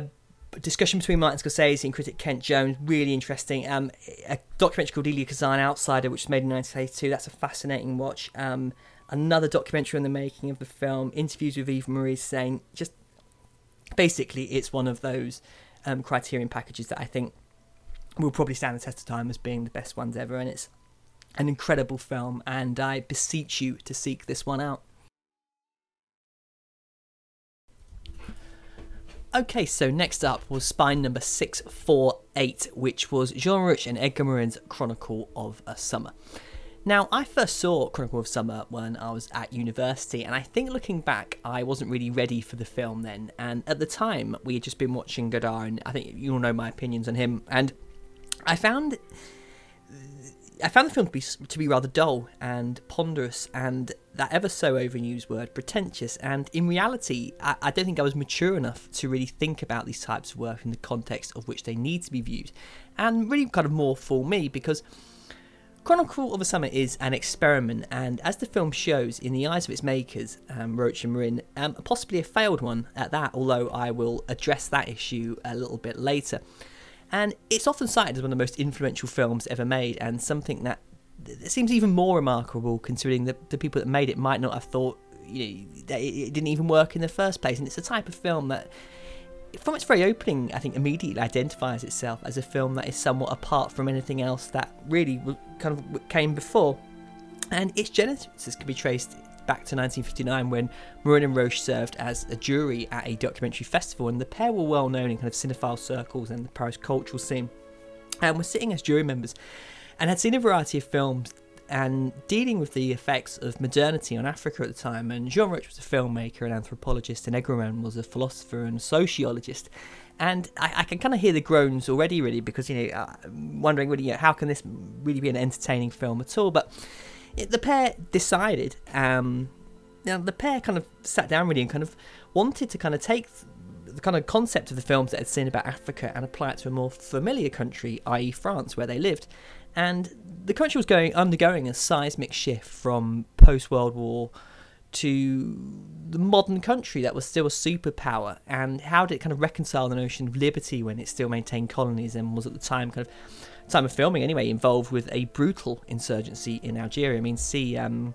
discussion between Martin Scorsese and critic Kent Jones, really interesting. Um, a documentary called Elia Kazan Outsider, which was made in 1982. That's a fascinating watch. Um, another documentary on the making of the film, interviews with Eva Marie Saint just basically it's one of those um, Criterion packages that I think will probably stand the test of time as being the best ones ever, and it's an incredible film. And I beseech you to seek this one out. Okay, so next up was spine number 648, which was Jean Rouch and Edgar Morin's Chronicle of a Summer. Now, I first saw Chronicle of Summer when I was at university, and I think looking back, I wasn't really ready for the film then. And at the time, we had just been watching Godard, and I think you all know my opinions on him. And I found I found the film to be to be rather dull and ponderous, and that ever so overused word, pretentious. And in reality, I, I, don't think I was mature enough to really think about these types of work in the context of which they need to be viewed, and really kind of more for me because. Chronicle of a Summer is an experiment, and as the film shows, in the eyes of its makers, um, Rouch and Morin, um, possibly a failed one at that, although I will address that issue a little bit later. And it's often cited as one of the most influential films ever made, and something that seems even more remarkable considering that the people that made it might not have thought you know, that it didn't even work in the first place. And it's a type of film that, from its very opening, I think immediately identifies itself as a film that is somewhat apart from anything else that really kind of came before. And its genesis can be traced back to 1959 when Morin and Rouch served as a jury at a documentary festival, and the pair were well known in kind of cinephile circles and the Paris cultural scene, and were sitting as jury members and had seen a variety of films and dealing with the effects of modernity on Africa at the time. And Jean Rouch was a filmmaker and anthropologist, and Morin was a philosopher and sociologist. And I, I can kind of hear the groans already, really, because you know, uh, wondering really, you know, how can this really be an entertaining film at all? But it, the pair decided, um, you the pair kind of sat down really and kind of wanted to kind of take the kind of concept of the films that they'd seen about Africa and apply it to a more familiar country, i.e., France, where they lived. And the country was going undergoing a seismic shift from post World War to the modern country that was still a superpower and how did it kind of reconcile the notion of liberty when it still maintained colonies and was at the time kind of time of filming anyway involved with a brutal insurgency in Algeria. I mean see um,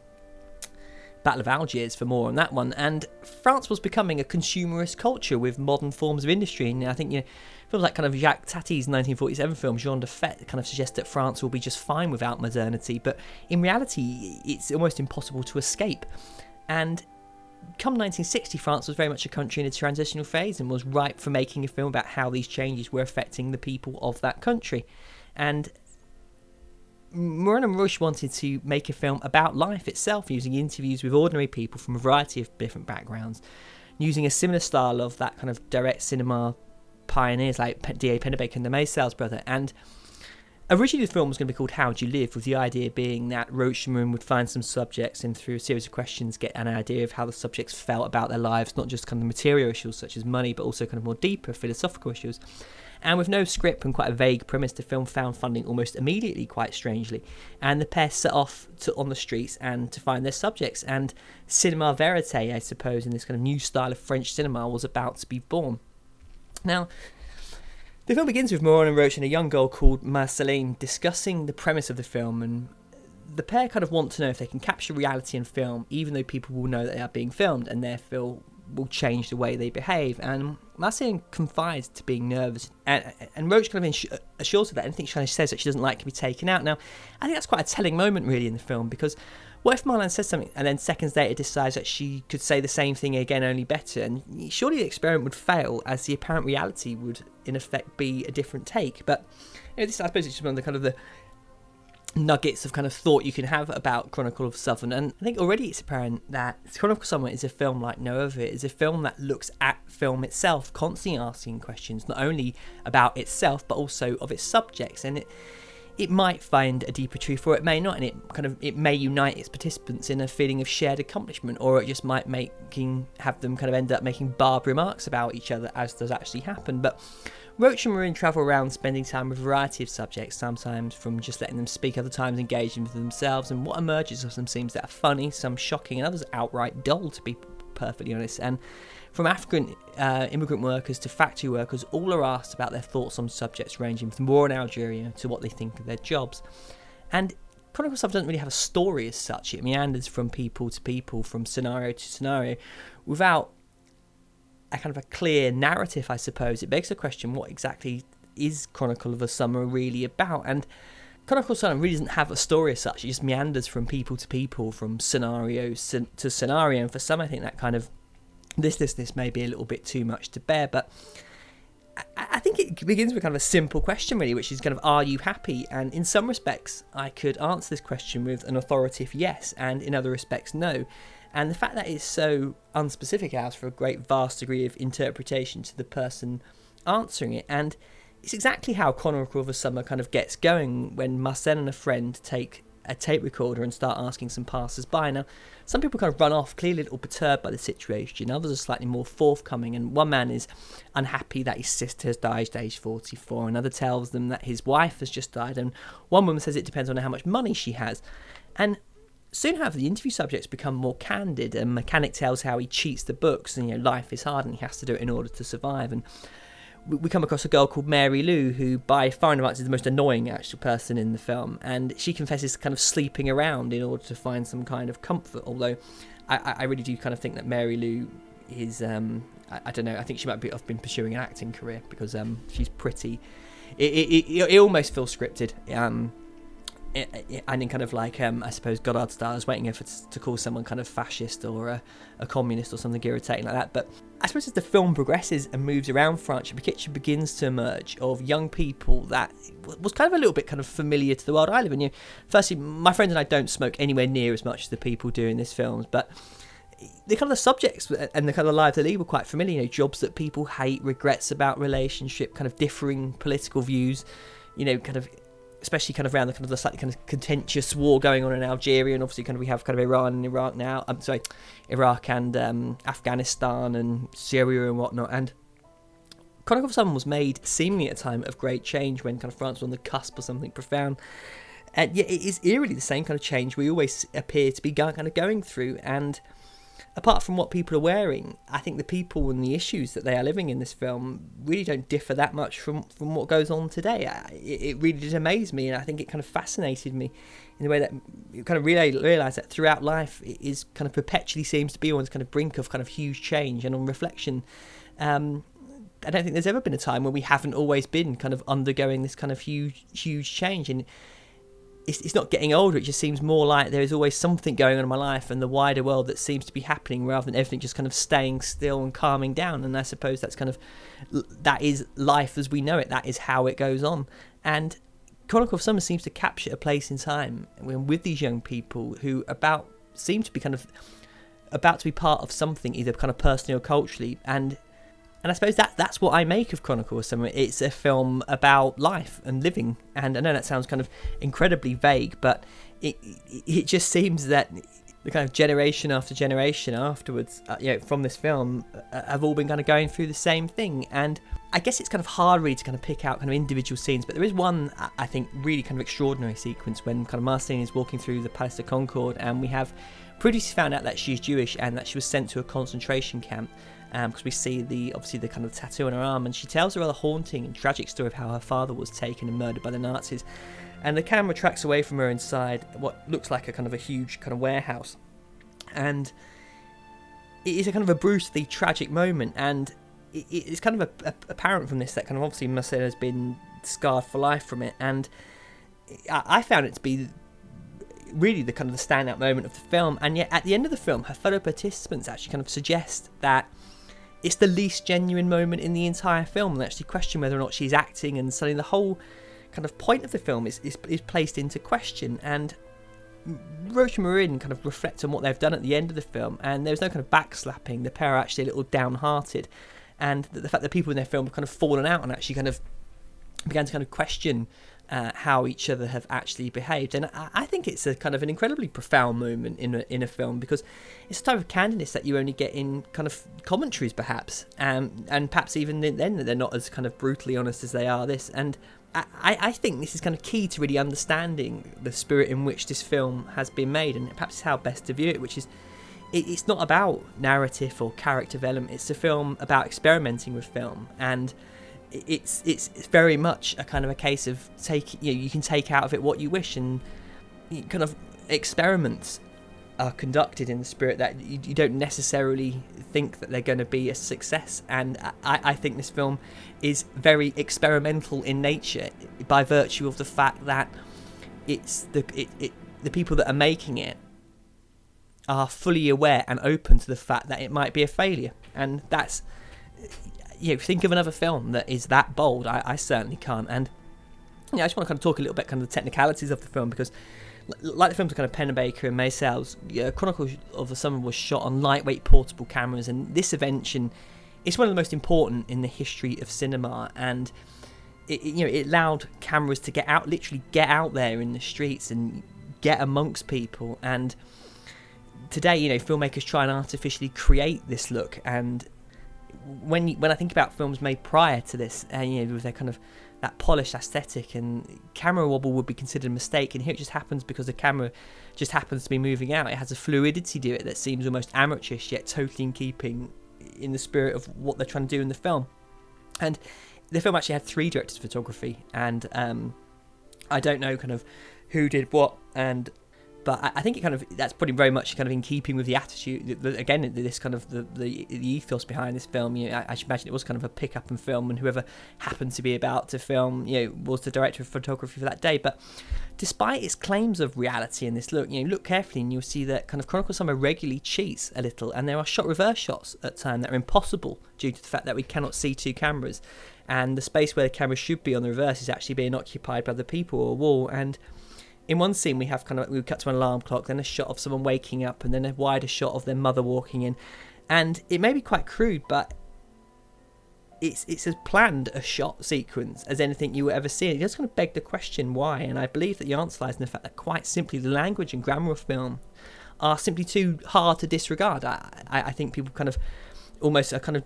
Battle of Algiers for more on that one. And France was becoming a consumerist culture with modern forms of industry. And I think you know films like kind of Jacques Tati's 1947 film Jour de Fête kind of suggest that France will be just fine without modernity. But in reality it's almost impossible to escape. And come 1960, France was very much a country in a transitional phase and was ripe for making a film about how these changes were affecting the people of that country. And Morin and Rouch wanted to make a film about life itself, using interviews with ordinary people from a variety of different backgrounds, using a similar style of that kind of direct cinema pioneers like D.A. Pennebaker and the Maysles brother. And Originally, the film was going to be called How Do You Live, with the idea being that Rouch and Rochambeau would find some subjects and, through a series of questions, get an idea of how the subjects felt about their lives, not just kind of material issues such as money, but also kind of more deeper philosophical issues. And with no script and quite a vague premise, the film found funding almost immediately, quite strangely. And the pair set off to, on the streets and to find their subjects. And cinema verite, I suppose, in this kind of new style of French cinema, was about to be born. Now, the film begins with Morin and Rouch and a young girl called Marceline discussing the premise of the film, and the pair kind of want to know if they can capture reality in film, even though people will know that they are being filmed, and therefore will change the way they behave. And Marceline confides to being nervous, and, and Rouch kind of assures her that anything she says that she doesn't like can be taken out. Now, I think that's quite a telling moment, really, in the film, because what if Marlon says something and then seconds later decides that she could say the same thing again, only better? And surely the experiment would fail, as the apparent reality would, in effect, be a different take. But you know, this, I suppose, it's just one of the kind of the nuggets of kind of thought you can have about Chronicle of Summer. And I think already it's apparent that Chronicle of Summer is a film like no other. It's a film that looks at film itself, constantly asking questions, not only about itself, but also of its subjects. And it it might find a deeper truth or it may not and it kind of it may unite its participants in a feeling of shared accomplishment or it just might making have them kind of end up making barbed remarks about each other as does actually happen but Rouch and Morin travel around spending time with a variety of subjects, sometimes from just letting them speak, other times engaging with themselves, and what emerges of them seems that are funny, some shocking, and others outright dull, to be perfectly honest. And from African uh, immigrant workers to factory workers, all are asked about their thoughts on subjects ranging from war in Algeria to what they think of their jobs. And Chronicle stuff doesn't really have a story as such. It meanders from people to people, from scenario to scenario, without a kind of a clear narrative, I suppose. It begs the question what exactly is Chronicle of a Summer really about? And Chronicle of Summer really doesn't have a story as such. It just meanders from people to people, from scenario to scenario. And for some, I think that kind of this, this, this may be a little bit too much to bear, but I think it begins with kind of a simple question, really, which is kind of, are you happy? And in some respects, I could answer this question with an authoritative yes, and in other respects, no. And the fact that it's so unspecific allows for a great vast degree of interpretation to the person answering it. And it's exactly how Chronicle of a Summer kind of gets going when Marcel and a friend take a tape recorder and start asking some passers by. Now, some people kind of run off, clearly a little perturbed by the situation. Others are slightly more forthcoming. And one man is unhappy that his sister has died at age 44. Another tells them that his wife has just died. And one woman says it depends on how much money she has. And soon, however, the interview subjects become more candid. And mechanic tells how he cheats the books, and you know life is hard, and he has to do it in order to survive. And we come across a girl called Mary Lou, who by far and away is the most annoying actual person in the film, and she confesses kind of sleeping around in order to find some kind of comfort. Although I, I really do kind of think that Mary Lou is, um, I, I, don't know, I think she might be, have been pursuing an acting career because um, she's pretty. It, it, it, it, almost feels scripted. Um, and in kind of like um, I suppose Godard style, I was waiting for to call someone kind of fascist or a, a, communist or something irritating like that. But I suppose as the film progresses and moves around France, a picture begins to emerge of young people that was kind of a little bit kind of familiar to the world I live in. You, firstly, my friends and I don't smoke anywhere near as much as the people do in this film, but the kind of the subjects and the kind of lives they lead were quite familiar. You know, jobs that people hate, regrets about relationship, kind of differing political views. You know, kind of especially kind of around the kind of the slightly kind of contentious war going on in Algeria, and obviously kind of we have kind of Iran and Iraq now. I'm sorry, Iraq and um, Afghanistan and Syria and whatnot. And Chronicle of Summer was made seemingly at a time of great change when kind of France was on the cusp of something profound. And yet it is eerily the same kind of change we always appear to be kind of going through. And apart from what people are wearing, I think the people and the issues that they are living in this film really don't differ that much from, from what goes on today. I- It, really did amaze me, and I think it kind of fascinated me in the way that you kind of really realise that throughout life it is kind of perpetually seems to be on this kind of brink of kind of huge change. And on reflection, um, I don't think there's ever been a time where we haven't always been kind of undergoing this kind of huge, huge change. And it's, it's not getting older. It just seems more like there is always something going on in my life and the wider world that seems to be happening rather than everything just kind of staying still and calming down. And I suppose that's kind of that is life as we know it. That is how it goes on. And Chronicle of Summer seems to capture a place in time when with these young people who about seem to be kind of about to be part of something either kind of personally or culturally and and I suppose that that's what I make of Chronicle of Summer. It's a film about life and living, and I know that sounds kind of incredibly vague, but it it just seems that the kind of generation after generation afterwards, uh, you know, from this film, uh, have all been kind of going through the same thing, and I guess it's kind of hard really to kind of pick out kind of individual scenes, but there is one I- think really kind of extraordinary sequence when kind of Marceline is walking through the Palace of Concord, and we have previously found out that she's Jewish and that she was sent to a concentration camp Um, because we see the obviously the kind of tattoo on her arm, and she tells a rather haunting and tragic story of how her father was taken and murdered by the Nazis. And the camera tracks away from her inside what looks like a kind of a huge kind of warehouse, and it is a kind of a brutally tragic moment, and it, it's kind of a, a, apparent from this that kind of obviously Marcel has been scarred for life from it, and I, I found it to be really the kind of the standout moment of the film. And yet, at the end of the film, her fellow participants actually kind of suggest that it's the least genuine moment in the entire film, and actually question whether or not she's acting. And suddenly, the whole kind of point of the film is is, is placed into question. And Rouch and Morin kind of reflect on what they've done at the end of the film, and there's no kind of backslapping. The pair are actually a little downhearted, and the fact that people in their film have kind of fallen out and actually kind of began to kind of question uh, how each other have actually behaved. And I, I think it's a kind of an incredibly profound moment in a, in a film because it's a type of candidness that you only get in kind of commentaries, perhaps, um, and perhaps even then that they're not as kind of brutally honest as they are this. And I, I think this is kind of key to really understanding the spirit in which this film has been made, and perhaps how best to view it, which is it, it's not about narrative or character development. It's a film about experimenting with film and it's it's very much a kind of a case of take you know, you can take out of it what you wish and kind of experiments are conducted in the spirit that you, you don't necessarily think that they're going to be a success. And I, I think this film is very experimental in nature by virtue of the fact that it's the it, it the people that are making it are fully aware and open to the fact that it might be a failure. And that's you know, think of another film that is that bold. I, I certainly can't. And yeah, I just want to kind of talk a little bit kind of the technicalities of the film because, like the films of kind of Pennebaker and Maysles, yeah, Chronicle of the Summer was shot on lightweight portable cameras, and this invention is one of the most important in the history of cinema. And it, you know, it allowed cameras to get out, literally get out there in the streets and get amongst people. And today, you know, filmmakers try and artificially create this look and when when I think about films made prior to this, and you know, with their kind of that polished aesthetic and camera wobble would be considered a mistake, and here it just happens because the camera just happens to be moving out. It has a fluidity to it that seems almost amateurish, yet totally in keeping in the spirit of what they're trying to do in the film. And the film actually had three directors of photography, and um, I don't know kind of who did what and but I, I think it kind of that's probably very much kind of in keeping with the attitude. The, the, again, this kind of the, the, the ethos behind this film. You know, I, I, should imagine it was kind of a pick up and film, and whoever happened to be about to film, you know, was the director of photography for that day. But despite its claims of reality in this look, you know, look carefully and you'll see that kind of Chronicle Summer regularly cheats a little, and there are shot reverse shots at time that are impossible due to the fact that we cannot see two cameras, and the space where the camera should be on the reverse is actually being occupied by the people or a wall and in one scene we have kind of we cut to an alarm clock, then a shot of someone waking up, and then a wider shot of their mother walking in, and it may be quite crude, but it's it's as planned a shot sequence as anything you will ever see. It just kind of beg the question why, and I believe that the answer lies in the fact that quite simply the language and grammar of film are simply too hard to disregard. I I, I think people kind of almost are kind of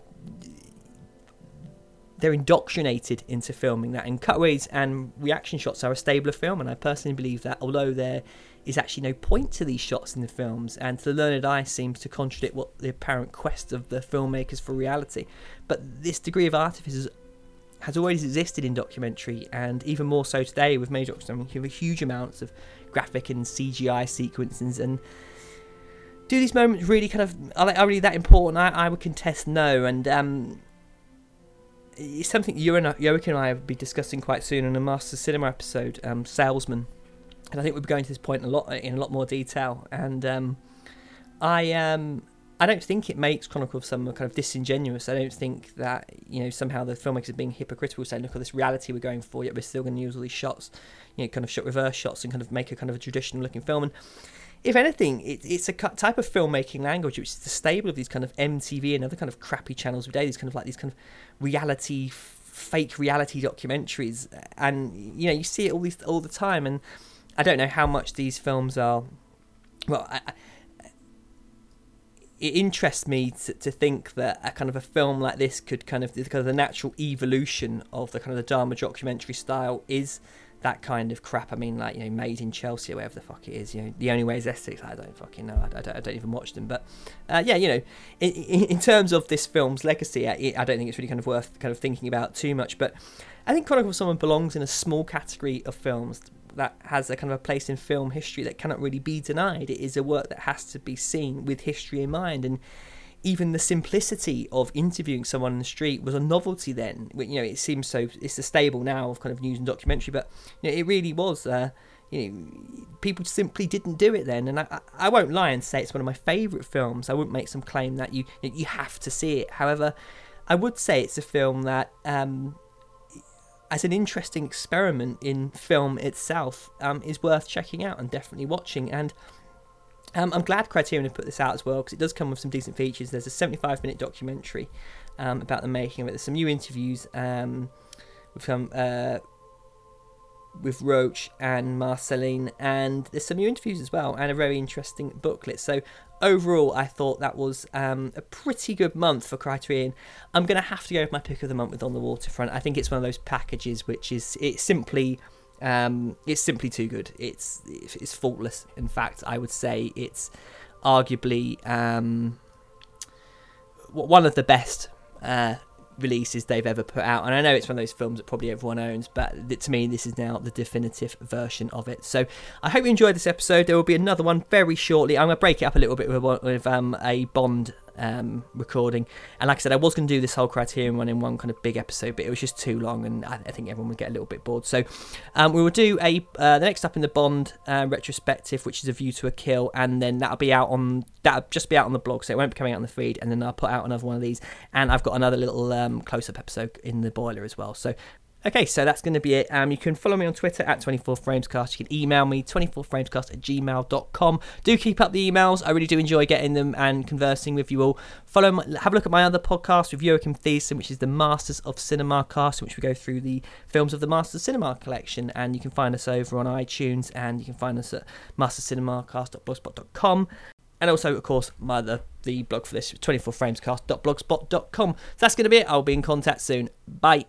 they're indoctrinated into filming that. And cutaways and reaction shots are a stable of film, and I personally believe that although there is actually no point to these shots in the films, and to the learned eye seems to contradict what the apparent quest of the filmmakers for reality. But this degree of artifice has always existed in documentary, and even more so today with major documentaries. You have huge amounts of graphic and CGI sequences, and do these moments really kind of are, are really that important? I, I would contest no, and um, it's something you and Joachim and I will be discussing quite soon in a Master Cinema episode, um, Salesman, and I think we'll be going to this point in a lot in a lot more detail. And um, I um, I don't think it makes Chronicle of Summer kind of disingenuous. I don't think that you know somehow the filmmakers are being hypocritical, saying look at this reality we're going for, yet we're still going to use all these shots, you know, kind of shot reverse shots and kind of make a kind of a traditional looking film. And if anything, it, it's a type of filmmaking language which is the stable of these kind of MTV and other kind of crappy channels today. These kind of like these kind of reality, fake reality documentaries, and you know you see it all these all the time. And I don't know how much these films are. Well, I, it interests me to, to think that a kind of a film like this could kind of the kind of the natural evolution of the kind of the drama documentary style is that kind of crap. I mean, like you know, Made in Chelsea or whatever the fuck it is. You know, the only way is Essex. I don't fucking know. I, I, don't, I don't, even watch them. But uh, yeah, you know, in, in, terms of this film's legacy, I, I, don't think it's really kind of worth kind of thinking about too much. But I think Chronicle of Summer belongs in a small category of films that has a kind of a place in film history that cannot really be denied. It is a work that has to be seen with history in mind and even the simplicity of interviewing someone in the street was a novelty then. You know, it seems so. It's a stable now of kind of news and documentary, but you know, it really was. Uh, you know, people simply didn't do it then, and I, I won't lie and say it's one of my favourite films. I wouldn't make some claim that you you have to see it. However, I would say it's a film that, um, as an interesting experiment in film itself, um, is worth checking out and definitely watching. And um, I'm glad Criterion have put this out as well because it does come with some decent features. There's a 75 minute documentary um, about the making of it. There's some new interviews um, with some uh, with Rouch and Marceline, and there's some new interviews as well, and a very interesting booklet. So overall, I thought that was um, a pretty good month for Criterion. I'm going to have to go with my pick of the month with On the Waterfront. I think it's one of those packages which is it's simply um, it's simply too good. It's it's faultless. In fact, I would say it's arguably um, one of the best uh, releases they've ever put out. And I know it's one of those films that probably everyone owns, but to me, this is now the definitive version of it. So I hope you enjoyed this episode. There will be another one very shortly. I'm going to break it up a little bit with, with um, a Bond um, recording. And like I said, I was going to do this whole Criterion one in one kind of big episode, but it was just too long, and I, I think everyone would get a little bit bored. So um, we will do a uh, the next up in the Bond uh, retrospective, which is a View to a Kill, and then that'll be out on that'll just be out on the blog, so it won't be coming out on the feed. And then I'll put out another one of these, and I've got another little um, close up episode in the boiler as well. So Okay, so that's going to be it. Um, you can follow me on Twitter at 24framescast. You can email me 24framescast at gmail.com. Do keep up the emails. I really do enjoy getting them and conversing with you all. Follow, my, have a look at my other podcast with Joachim Thiessen, which is the Masters of Cinema cast, in which we go through the films of the Masters of Cinema collection. And you can find us over on iTunes and you can find us at mastercinemacast.blogspot.com. And also, of course, my other, the blog for this, 24framescast.blogspot.com. So that's going to be it. I'll be in contact soon. Bye.